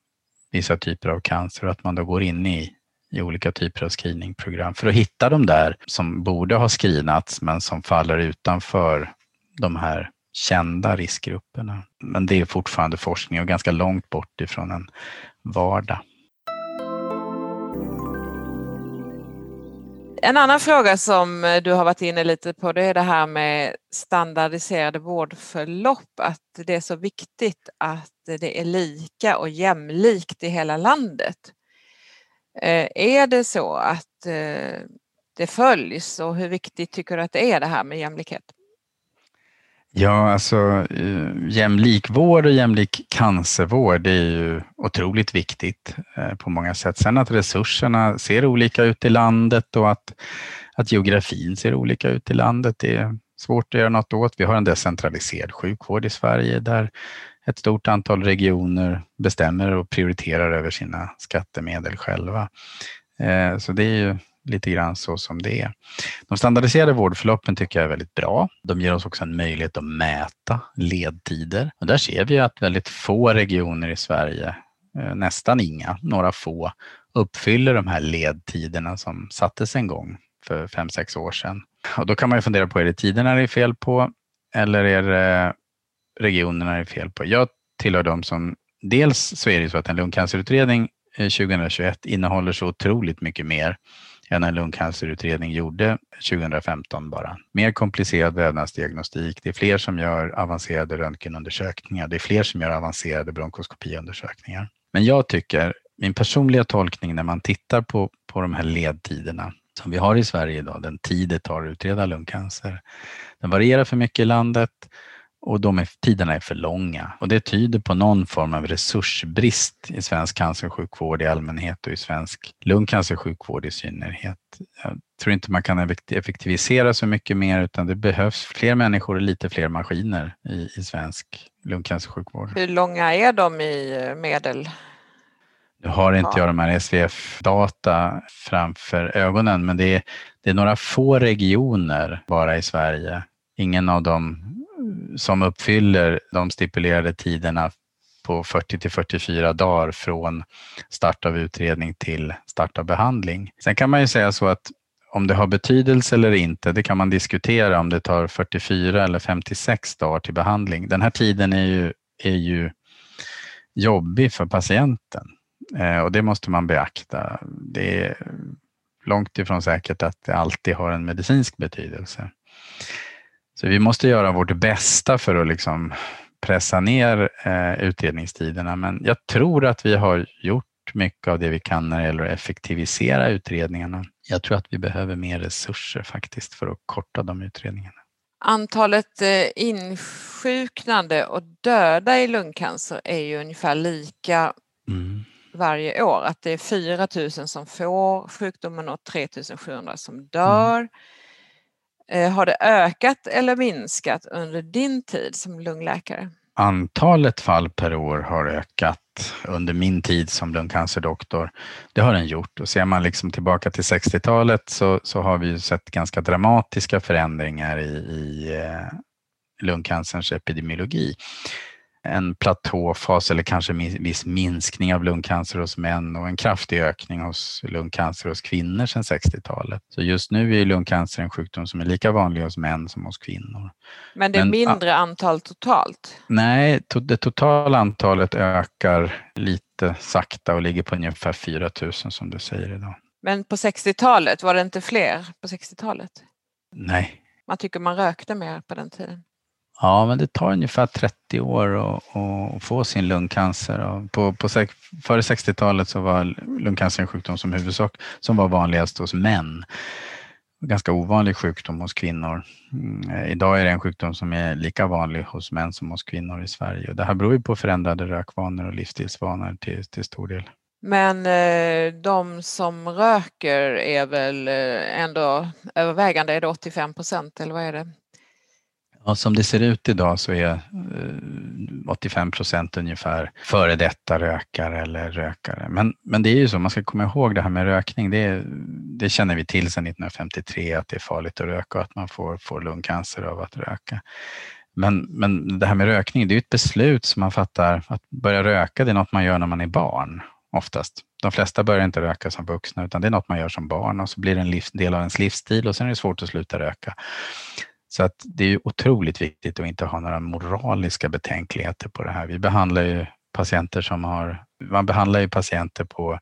vissa typer av cancer och att man då går in i, i olika typer av screeningprogram för att hitta de där som borde ha screenats men som faller utanför de här kända riskgrupperna. Men det är fortfarande forskning och ganska långt bort ifrån en vardag. En annan fråga som eh, du har varit inne lite på det är det här med standardiserade vårdförlopp, att det är så viktigt att det är lika och jämlikt i hela landet. Eh, är det så att eh, det följs och hur viktigt tycker du att det är det här med jämlikhet? Ja, alltså eh, jämlik vård och jämlik cancervård det är ju otroligt viktigt på många sätt. Sen att resurserna ser olika ut i landet och att, att geografin ser olika ut i landet, det är svårt att göra något åt. Vi har en decentraliserad sjukvård i Sverige där ett stort antal regioner bestämmer och prioriterar över sina skattemedel själva. Eh, så det är ju lite grann så som det är. De standardiserade vårdförloppen tycker jag är väldigt bra. De ger oss också en möjlighet att mäta ledtider. Och där ser vi att väldigt få regioner i Sverige, eh, nästan inga, några få, uppfyller de här ledtiderna som sattes en gång för fem sex år sedan. Och då kan man ju fundera på, är det tiderna det är fel på eller är det regionerna är fel på? Jag tillhör dem som, dels så är det så att en lungcancerutredning eh, 2021 innehåller så otroligt mycket mer än en lungcancerutredning gjorde 2015 bara. Mer komplicerad vävnadsdiagnostik. Det är fler som gör avancerade röntgenundersökningar. Det är fler som gör avancerade bronkoskopiundersökningar. Men jag tycker, min personliga tolkning när man tittar på, på de här ledtiderna som vi har i Sverige idag, den tid det tar att utreda lungcancer, den varierar för mycket i landet och de är, tiderna är för långa och det tyder på någon form av resursbrist i svensk cancersjukvård i allmänhet och i svensk lungcancersjukvård i synnerhet. Jag tror inte man kan effektivisera så mycket mer utan det behövs fler människor och lite fler maskiner i, i svensk lungcancersjukvård. Hur långa är de i eh, medel? Nu har inte jag de här SVF-data framför ögonen men det är, det är några få regioner bara i Sverige. Ingen av dem som uppfyller de stipulerade tiderna på 40 till 44 dagar från start av utredning till start av behandling. Sen kan man ju säga så att om det har betydelse eller inte, det kan man diskutera om det tar 44 eller 56 dagar till behandling. Den här tiden är ju, är ju jobbig för patienten eh, och det måste man beakta. Det är långt ifrån säkert att det alltid har en medicinsk betydelse. Så vi måste göra vårt bästa för att liksom pressa ner eh, utredningstiderna, men jag tror att vi har gjort mycket av det vi kan när det gäller att effektivisera utredningarna. Jag tror att vi behöver mer resurser faktiskt för att korta de utredningarna. Antalet eh, insjuknande och döda i lungcancer är ju ungefär lika mm. varje år. Att det är 4 000 som får sjukdomen och 3 700 som dör. Mm. Eh, har det ökat eller minskat under din tid som lungläkare? Antalet fall per år har ökat under min tid som lungcancerdoktor. Det har den gjort och ser man liksom tillbaka till 60-talet så, så har vi sett ganska dramatiska förändringar i, i eh, lungcancerns epidemiologi en platåfas eller kanske viss minskning av lungcancer hos män och en kraftig ökning hos lungcancer hos kvinnor sedan 60-talet. Så just nu är lungcancer en sjukdom som är lika vanlig hos män som hos kvinnor. Men det är Men, mindre antal totalt? Nej, det totala antalet ökar lite sakta och ligger på ungefär 4 000 som du säger idag. Men på 60-talet, var det inte fler på 60-talet? Nej. Man tycker man rökte mer på den tiden. Ja, men det tar ungefär 30 år att, få sin lungcancer. På, på, före 60-talet så var lungcancer en sjukdom som huvudsak som var vanligast hos män. Ganska ovanlig sjukdom hos kvinnor. Mm, idag är det en sjukdom som är lika vanlig hos män som hos kvinnor i Sverige. Och det här beror ju på förändrade rökvanor och livsstilsvanor till, till stor del. Men eh, de som röker är väl eh, ändå övervägande, är det 85 procent eller vad är det? Ja, som det ser ut idag så är eh, 85 procent ungefär före detta rökare eller rökare. Men, men det är ju så, man ska komma ihåg det här med rökning. Det, det känner vi till sedan 1953 att det är farligt att röka och att man får, får lungcancer av att röka. Men, men det här med rökning, det är ett beslut som man fattar. Att börja röka, det är något man gör när man är barn oftast. De flesta börjar inte röka som vuxna utan det är något man gör som barn och så blir det en del av ens livsstil och sen är det svårt att sluta röka. Så att det är otroligt viktigt att inte ha några moraliska betänkligheter på det här. Vi behandlar ju patienter som har, man behandlar ju patienter på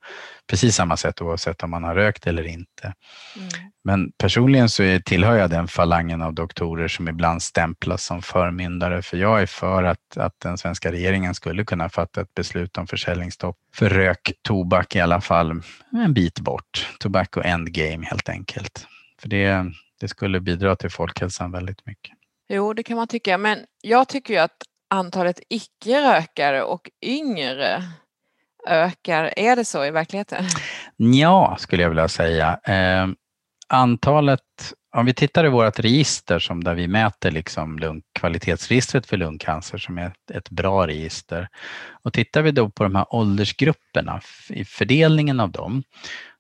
precis samma sätt oavsett om man har rökt eller inte. Mm. Men personligen så är, tillhör jag den falangen av doktorer som ibland stämplas som förmyndare för jag är för att, att den svenska regeringen skulle kunna fatta ett beslut om försäljningsstopp för rök, tobak i alla fall en bit bort. Tobacco endgame helt enkelt. För det, det skulle bidra till folkhälsan väldigt mycket. Jo, det kan man tycka, men jag tycker ju att antalet icke-rökare och yngre ökar. Är det så i verkligheten? Ja, skulle jag vilja säga. Eh, antalet, om vi tittar i vårt register som där vi mäter liksom lung, kvalitetsregistret för lungcancer som är ett, ett, bra register och tittar vi då på de här åldersgrupperna i fördelningen av dem,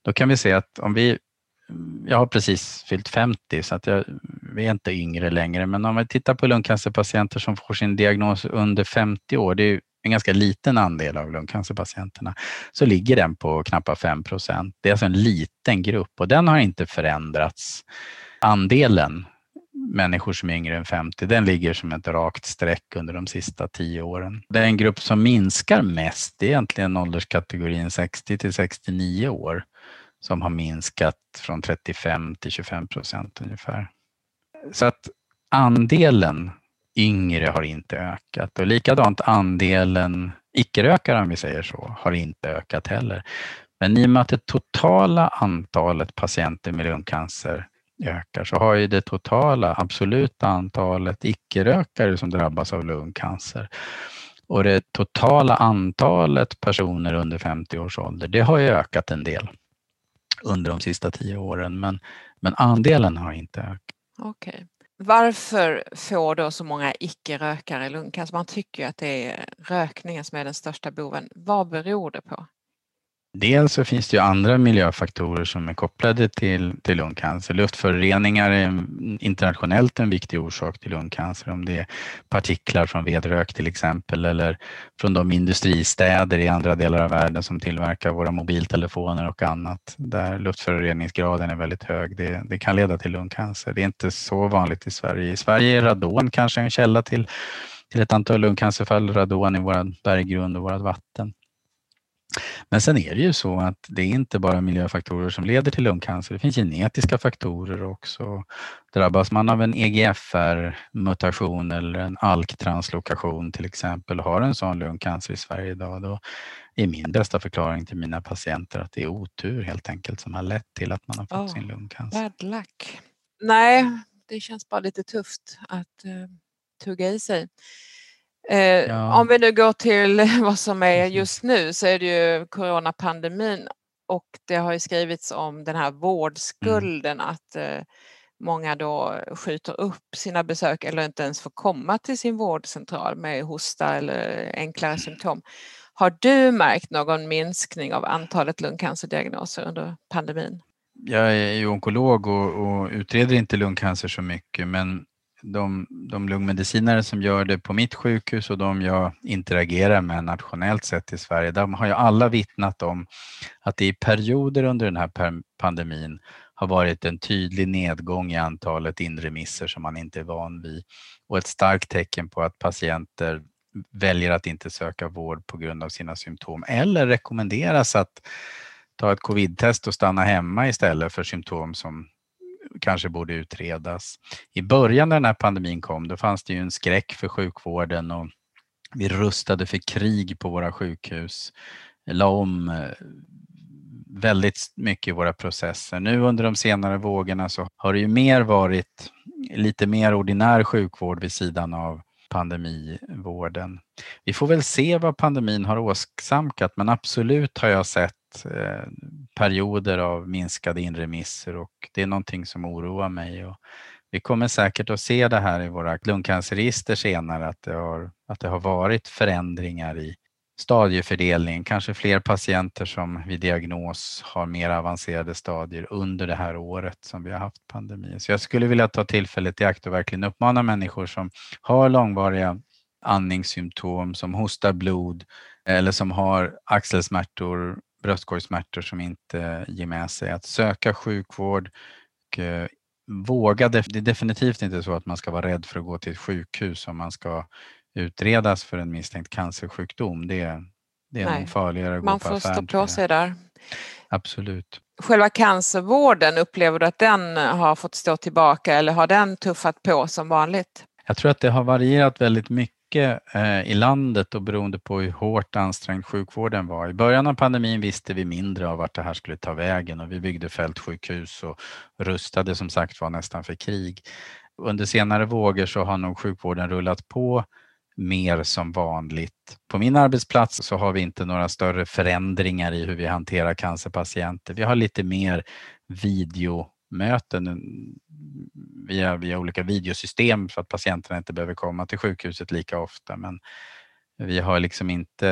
då kan vi se att om vi jag har precis fyllt 50 så att jag är inte yngre längre. Men om vi tittar på lungcancerpatienter som får sin diagnos under 50 år, det är en ganska liten andel av lungcancerpatienterna, så ligger den på knappt 5 procent. Det är alltså en liten grupp och den har inte förändrats. Andelen människor som är yngre än 50, den ligger som ett rakt streck under de sista tio åren. Den grupp som minskar mest, är egentligen ålderskategorin 60 till 69 år som har minskat från 35 till 25 procent ungefär. Så att andelen yngre har inte ökat och likadant andelen icke-rökare om vi säger så har inte ökat heller. Men i och med att det totala antalet patienter med lungcancer ökar så har ju det totala absoluta antalet icke-rökare som drabbas av lungcancer och det totala antalet personer under 50 års ålder, det har ju ökat en del under de sista tio åren. Men Men andelen har inte ökat. Okej. Okay. Varför får då så många icke-rökare lungcancer? Alltså, man tycker ju att det är rökningen som är den största boven. Vad beror det på? Dels så finns det ju andra miljöfaktorer som är kopplade till, till lungcancer. Luftföroreningar är internationellt en viktig orsak till lungcancer, om det är partiklar från vedrök till exempel eller från de industristäder i andra delar av världen som tillverkar våra mobiltelefoner och annat där luftföroreningsgraden är väldigt hög. Det, det kan leda till lungcancer. Det är inte så vanligt i Sverige. I Sverige är radon kanske en källa till, till ett antal lungcancerfall, radon i vår berggrund och vårt vatten. Men sen är det ju så att det är inte bara miljöfaktorer som leder till lungcancer. Det finns genetiska faktorer också. Drabbas man av en EGFR-mutation eller en ALK-translokation till exempel och har en sån lungcancer i Sverige idag, då är min bästa förklaring till mina patienter att det är otur helt enkelt som har lett till att man har fått oh, sin lungcancer. Bad luck. Nej, det känns bara lite tufft att uh, tugga i sig. Eh, ja. Om vi nu går till vad som är just nu så är det ju coronapandemin och det har ju skrivits om den här vårdskulden mm. att eh, många då skjuter upp sina besök eller inte ens får komma till sin vårdcentral med hosta eller enklare symptom. Har du märkt någon minskning av antalet lungcancerdiagnoser under pandemin? Jag är ju onkolog och, och utreder inte lungcancer så mycket men de, de lungmedicinare som gör det på mitt sjukhus och de jag interagerar med nationellt sett i Sverige, de har ju alla vittnat om att det i perioder under den här pandemin har varit en tydlig nedgång i antalet inremisser som man inte är van vid och ett starkt tecken på att patienter väljer att inte söka vård på grund av sina symptom eller rekommenderas att ta ett covidtest och stanna hemma istället för symptom som kanske borde utredas. I början när den här pandemin kom, då fanns det ju en skräck för sjukvården och vi rustade för krig på våra sjukhus, la om eh, väldigt mycket i våra processer. Nu under de senare vågorna så har det ju mer varit lite mer ordinär sjukvård vid sidan av pandemivården. Vi får väl se vad pandemin har åsamkat men absolut har jag sett eh, perioder av minskade inremisser och det är någonting som oroar mig. Och vi kommer säkert att se det här i våra lungcancerregister senare att det, har, att det har varit förändringar i stadiefördelningen. kanske fler patienter som vid diagnos har mer avancerade stadier under det här året som vi har haft pandemi. Så jag skulle vilja ta tillfället i akt och verkligen uppmana människor som har långvariga andningssymptom, som hostar blod eller som har axelsmärtor bröstkorgssmärtor som inte ger med sig. Att söka sjukvård och eh, våga. Det är definitivt inte så att man ska vara rädd för att gå till ett sjukhus om man ska utredas för en misstänkt cancersjukdom. Det, det är Nej, nog farligare att man gå på Man får stå på sig där. Absolut. Själva cancervården, upplever du att den har fått stå tillbaka eller har den tuffat på som vanligt? Jag tror att det har varierat väldigt mycket mycket eh, i landet och beroende på hur hårt ansträngd sjukvården var. I början av pandemin visste vi mindre av vart det här skulle ta vägen och vi byggde fältsjukhus och rustade som sagt var nästan för krig. Under senare vågor så har nog sjukvården rullat på mer som vanligt. På min arbetsplats så har vi inte några större förändringar i hur vi hanterar cancerpatienter. Vi har lite mer videomöten via, via olika videosystem så att patienterna inte behöver komma till sjukhuset lika ofta. Men vi har liksom inte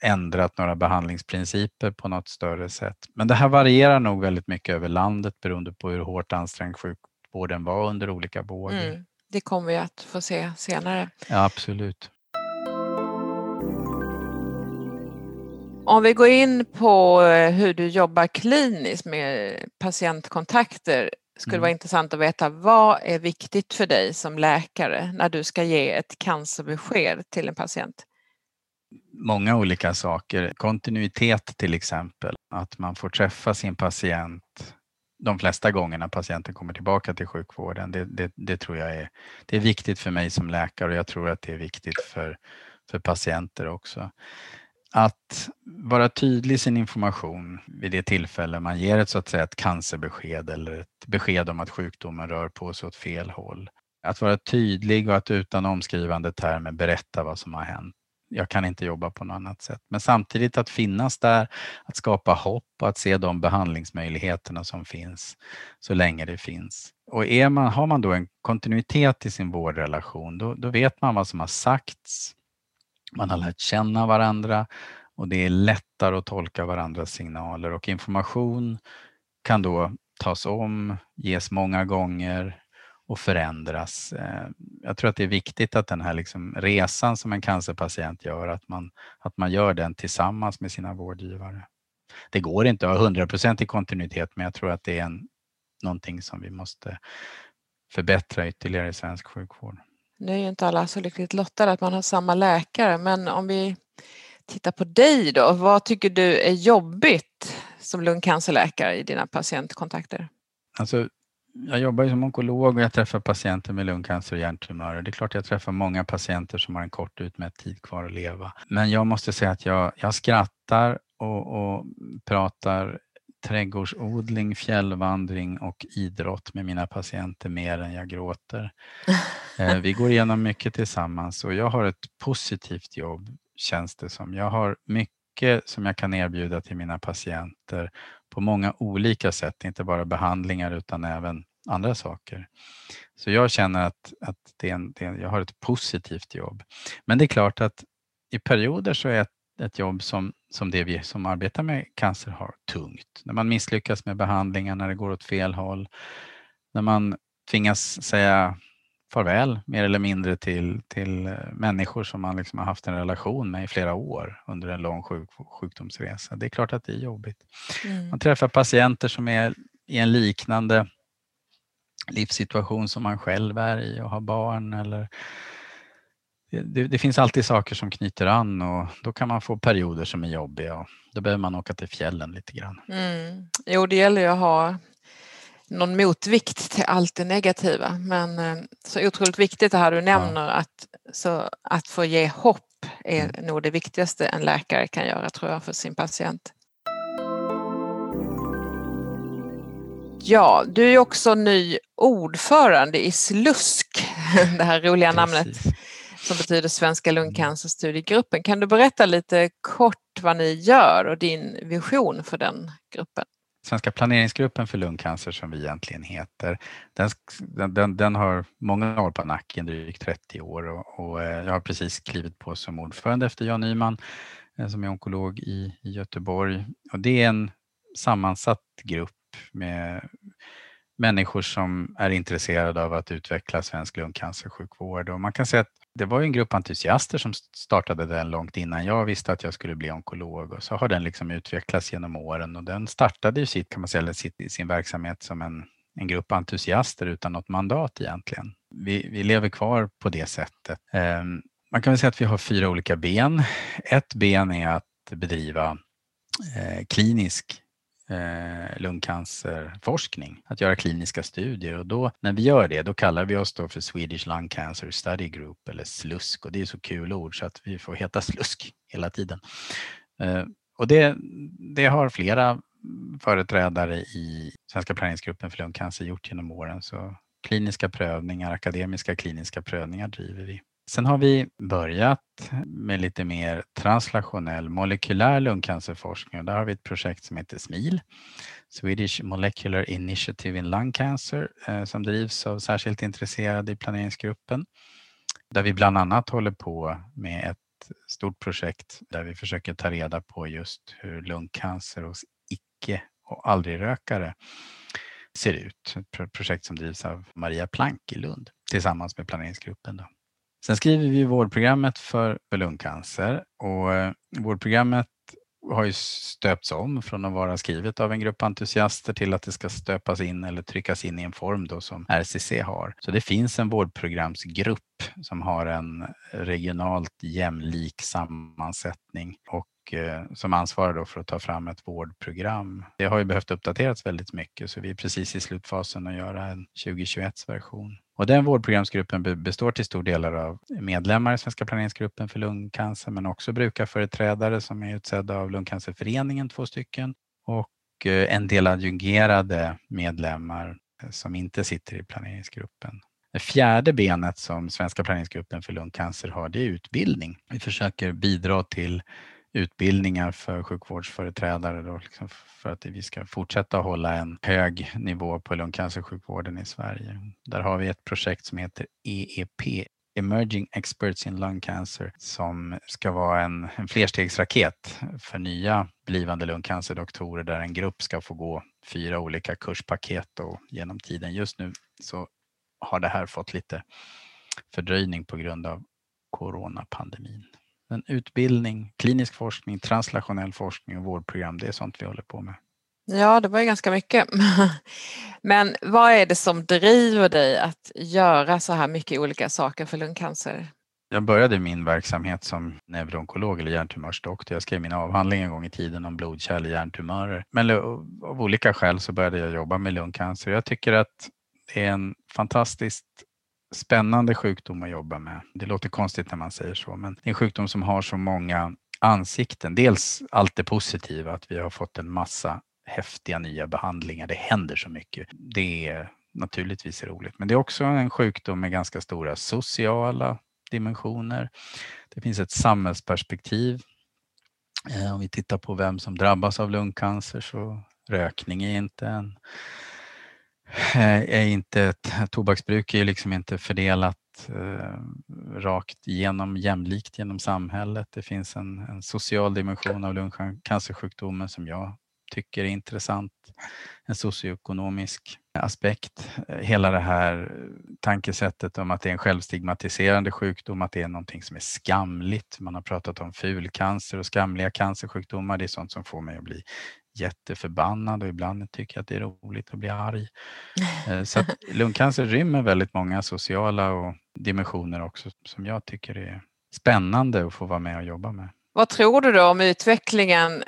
ändrat några behandlingsprinciper på något större sätt. Men det här varierar nog väldigt mycket över landet beroende på hur hårt ansträngd sjukvården var under olika vågor. Mm, det kommer vi att få se senare. Ja, absolut. Om vi går in på eh, hur du jobbar kliniskt med patientkontakter skulle mm. vara intressant att veta vad är viktigt för dig som läkare när du ska ge ett cancerbesked till en patient? Många olika saker. Kontinuitet till exempel, att man får träffa sin patient de flesta gångerna patienten kommer tillbaka till sjukvården. Det, det, det, tror jag är, det är viktigt för mig som läkare och jag tror att det är viktigt för, för patienter också att vara tydlig i sin information vid det tillfälle man ger ett så att säga ett cancerbesked eller ett besked om att sjukdomen rör på sig åt fel håll. Att vara tydlig och att utan omskrivande termer berätta vad som har hänt. jag kan inte jobba på något annat sätt. Men samtidigt att finnas där, att skapa hopp och att se de behandlingsmöjligheterna som finns så länge det finns. Och är man, har man då en kontinuitet i sin vårdrelation, då, då vet man vad som har sagts, man har lärt känna varandra och det är lättare att tolka varandras signaler och information kan då tas om, ges många gånger och förändras. Eh, jag tror att det är viktigt att den här liksom resan som en cancerpatient gör, att man, att man gör den tillsammans med sina vårdgivare. Det går inte att ha hundraprocentig kontinuitet, men jag tror att det är en, någonting som vi måste förbättra ytterligare i svensk sjukvård. Nu är ju inte alla så lyckligt lottade att man har samma läkare, men om vi tittar på dig då, vad tycker du är jobbigt som lungcancerläkare i dina patientkontakter? Alltså, jag jobbar ju som onkolog och jag träffar patienter med lungcancer och hjärntumörer. Det är klart jag träffar många patienter som har en kort utmätt tid kvar att leva. Men jag måste säga att jag, jag skrattar och, och pratar trädgårdsodling, fjällvandring och idrott med mina patienter mer än jag gråter. Eh, vi går igenom mycket tillsammans och jag har ett positivt jobb känns det som. Jag har mycket som jag kan erbjuda till mina patienter på många olika sätt, inte bara behandlingar utan även andra saker. Så jag känner att, att det en, det är, jag har ett positivt jobb. Men det är klart att i perioder så är ett, jobb som, som det vi som arbetar med cancer har tungt. När man misslyckas med behandlingar, när det går åt fel håll, när man tvingas säga farväl mer eller mindre till, till eh, människor som man liksom har haft en relation med i flera år under en lång sjuk, sjukdomsresa. Det är klart att det är jobbigt. Mm. Man träffar patienter som är i en liknande livssituation som man själv är i och har barn eller det, det, finns alltid saker som knyter an och då kan man få perioder som är jobbiga och då behöver man åka till fjällen lite grann. Mm. Jo, det gäller ju att ha någon motvikt till allt det negativa. Men eh, så otroligt viktigt det här du nämner ja. att, så att få ge hopp är mm. nog det viktigaste en läkare kan göra tror jag för sin patient. Ja, du är också ny ordförande i SLUSK, det här roliga Precis. namnet som betyder Svenska lungcancerstudiegruppen. Kan du berätta lite kort vad ni gör och din vision för den gruppen? Svenska planeringsgruppen för lungcancer som vi egentligen heter, den, den, den har många år på nacken, drygt 30 år och, och, eh, jag har precis klivit på som ordförande efter Jan Nyman eh, som är onkolog i, i Göteborg. Och det är en sammansatt grupp med människor som är intresserade av att utveckla svensk lungcancersjukvård och man kan säga att det var ju en grupp entusiaster som startade den långt innan jag visste att jag skulle bli onkolog och så har den liksom utvecklats genom åren och den startade ju sitt, kan man säga, sitt, sin verksamhet som en, en grupp entusiaster utan något mandat egentligen. Vi, vi lever kvar på det sättet. Ehm, man kan väl säga att vi har fyra olika ben. Ett ben är att bedriva eh, klinisk eh, lungcancerforskning, att göra kliniska studier och då när vi gör det, då kallar vi oss då för Swedish Lung Cancer Study Group eller SLUSK och det är så kul ord så att vi får heta SLUSK hela tiden. Eh, och det, det har flera företrädare i Svenska planeringsgruppen för lungcancer gjort genom åren. Så kliniska prövningar, akademiska kliniska prövningar driver vi. Sen har vi börjat med lite mer translationell molekylär lungcancerforskning och där har vi ett projekt som heter SMIL, Swedish Molecular Initiative in Lung Cancer, eh, som drivs av särskilt intresserade i planeringsgruppen. Där vi bland annat håller på med ett stort projekt där vi försöker ta reda på just hur lungcancer hos icke och aldrig-rökare ser ut. Ett projekt som drivs av Maria Plank i Lund tillsammans med planeringsgruppen. Då. Sen skriver vi vårdprogrammet för, för lungcancer och eh, vårdprogrammet har ju stöpts om från att vara skrivet av en grupp entusiaster till att det ska stöpas in eller tryckas in i en form då som RCC har. Så det finns en vårdprogramsgrupp som har en regionalt jämlik sammansättning och eh, som ansvarar då för att ta fram ett vårdprogram. Det har ju behövt uppdateras väldigt mycket så vi är precis i slutfasen att göra en 2021 version. Och den vårdprogramsgruppen består till stor del av medlemmar i Svenska planeringsgruppen för lungcancer men också brukarföreträdare som är utsedda av Lungcancerföreningen, två stycken, och eh, en del adjungerade medlemmar eh, som inte sitter i planeringsgruppen. Det fjärde benet som Svenska planeringsgruppen för lungcancer har, det är utbildning. Vi försöker bidra till utbildningar för sjukvårdsföreträdare då, liksom för att vi ska fortsätta hålla en hög nivå på lungcancersjukvården i Sverige. Där har vi ett projekt som heter EEP, Emerging Experts in Lung Cancer, som ska vara en, en flerstegsraket för nya blivande lungcancerdoktorer där en grupp ska få gå fyra olika kurspaket då, genom tiden. Just nu så har det här fått lite fördröjning på grund av coronapandemin. Men utbildning, klinisk forskning, translationell forskning och vårdprogram, det är sånt vi håller på med. Ja, det var ju ganska mycket. Men vad är det som driver dig att göra så här mycket olika saker för lungcancer? Jag började min verksamhet som neuroonkolog eller hjärntumörsdoktor. Jag skrev min avhandling en gång i tiden om blodkärl i hjärntumörer. Men av olika skäl så började jag jobba med lungcancer. Jag tycker att det är en fantastiskt spännande sjukdom att jobba med. Det låter konstigt när man säger så, men det är en sjukdom som har så många ansikten. Dels allt det positiva, att vi har fått en massa häftiga nya behandlingar. Det händer så mycket. Det är naturligtvis roligt, men det är också en sjukdom med ganska stora sociala dimensioner. Det finns ett samhällsperspektiv. Eh, om vi tittar på vem som drabbas av lungcancer så rökning är inte en Eh, är inte, tobaksbruk är liksom inte fördelat eh, rakt igenom jämlikt genom samhället. Det finns en, en social dimension av lungcancersjukdomen som jag tycker är intressant. En socioekonomisk aspekt. Eh, hela det här tankesättet om att det är en självstigmatiserande sjukdom, att det är någonting som är skamligt. Man har pratat om fulcancer och skamliga cancersjukdomar. Det är sånt som får mig att bli jätteförbannad och ibland tycker jag att det är roligt att bli arg. Eh, så lungcancer rymmer väldigt många sociala och dimensioner också som jag tycker är spännande att få vara med och jobba med. Vad tror du då om utvecklingen?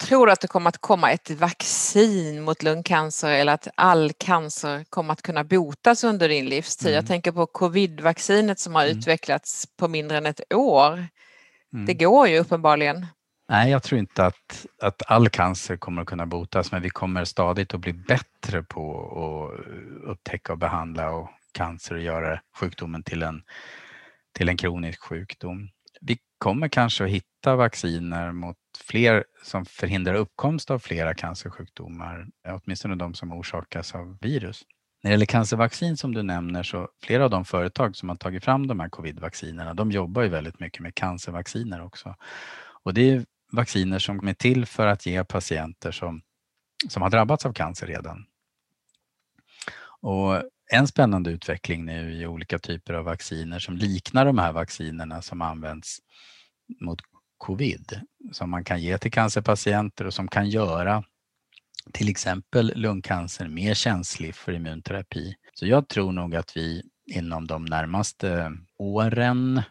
Tror du att det kommer att komma ett vaccin mot lungcancer eller att all cancer kommer att kunna botas under din livstid? Mm. Jag tänker på covid-vaccinet som har mm. utvecklats på mindre än ett år. Mm. Det går ju uppenbarligen. Nej, jag tror inte att, att all cancer kommer att kunna botas, men vi kommer stadigt att bli bättre på att upptäcka och behandla och cancer och göra sjukdomen till en, till en kronisk sjukdom. Vi kommer kanske att hitta vacciner mot fler som förhindrar uppkomst av flera cancersjukdomar, åtminstone de som orsakas av virus. När det gäller cancervaccin som du nämner så flera av de företag som har tagit fram de här covidvaccinerna, de jobbar ju väldigt mycket med cancervacciner också. Och det är vacciner som är till för att ge patienter som, som har drabbats av cancer redan. Och en spännande utveckling nu i olika typer av vacciner som liknar de här vaccinerna som används mot covid, som man kan ge till cancerpatienter och som kan göra till exempel lungcancer mer känslig för immunterapi. Så jag tror nog att vi inom de närmaste åren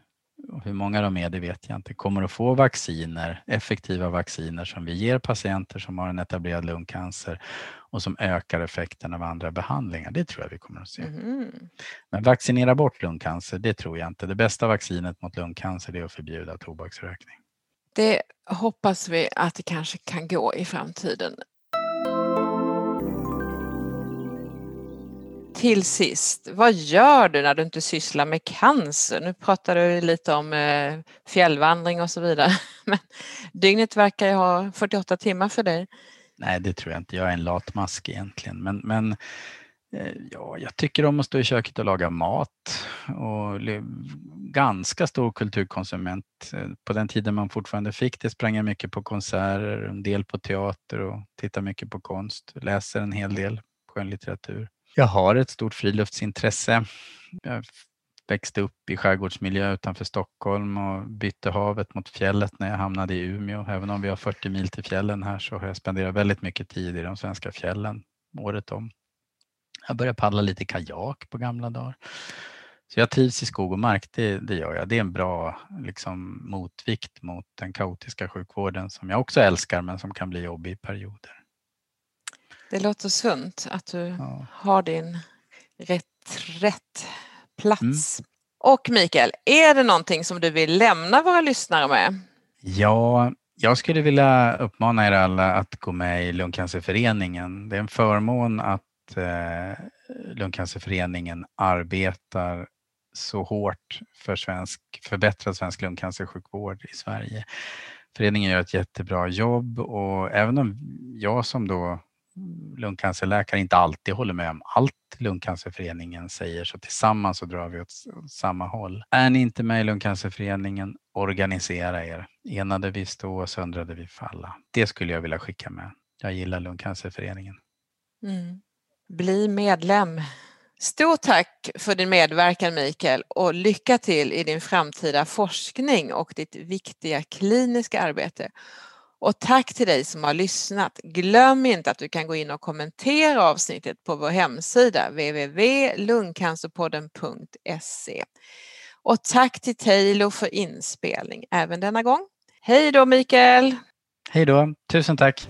hur många de är, det vet jag inte, kommer att få vacciner, effektiva vacciner som vi ger patienter som har en etablerad lungcancer och som ökar effekten av andra behandlingar. Det tror jag vi kommer att se. Mm. Men vaccinera bort lungcancer, det tror jag inte. Det bästa vaccinet mot lungcancer är att förbjuda tobaksrökning. Det hoppas vi att det kanske kan gå i framtiden. Till sist, vad gör du när du inte sysslar med cancer? Nu pratar du lite om eh, fjällvandring och så vidare, men dygnet verkar ju ha 48 timmar för dig. Nej, det tror jag inte. Jag är en latmask egentligen, men, men eh, ja, jag tycker om att stå i köket och laga mat och ganska stor kulturkonsument. Eh, på den tiden man fortfarande fick det sprang jag mycket på konserter, en del på teater och tittar mycket på konst, läser en hel del skönlitteratur. Jag har ett stort friluftsintresse. Jag växte upp i skärgårdsmiljö utanför Stockholm och bytte havet mot fjället när jag hamnade i Umeå. Även om vi har 40 mil till fjällen här så har jag spenderat väldigt mycket tid i de svenska fjällen året om. Jag började paddla lite kajak på gamla dagar. Så jag trivs i skog och mark, det, det gör jag. Det är en bra liksom, motvikt mot den kaotiska sjukvården som jag också älskar men som kan bli jobbig i perioder. Det låter sunt att du ja. har din reträttplats. Mm. Och Mikael, är det någonting som du vill lämna våra lyssnare med? Ja, jag skulle vilja uppmana er alla att gå med i Lungcancerföreningen. Det är en förmån att eh, Lungcancerföreningen arbetar så hårt för svensk, förbättrad svensk lungcancersjukvård i Sverige. Föreningen gör ett jättebra jobb och även om jag som då Mm. lungcancerläkare inte alltid håller med om allt Lungcancerföreningen säger så tillsammans så drar vi åt samma håll. Är ni inte med i Lungcancerföreningen, organisera er. Enade vi stå, söndrade vi falla. Det skulle jag vilja skicka med. Jag gillar Lungcancerföreningen. Mm. Bli medlem. Stort tack för din medverkan Mikael och lycka till i din framtida forskning och ditt viktiga kliniska arbete. Och tack till dig som har lyssnat. Glöm inte att du kan gå in och kommentera avsnittet på vår hemsida www.lungcancerpodden.se. Och tack till Taylor för inspelning även denna gång. Hej då Mikael! Hej då, tusen tack!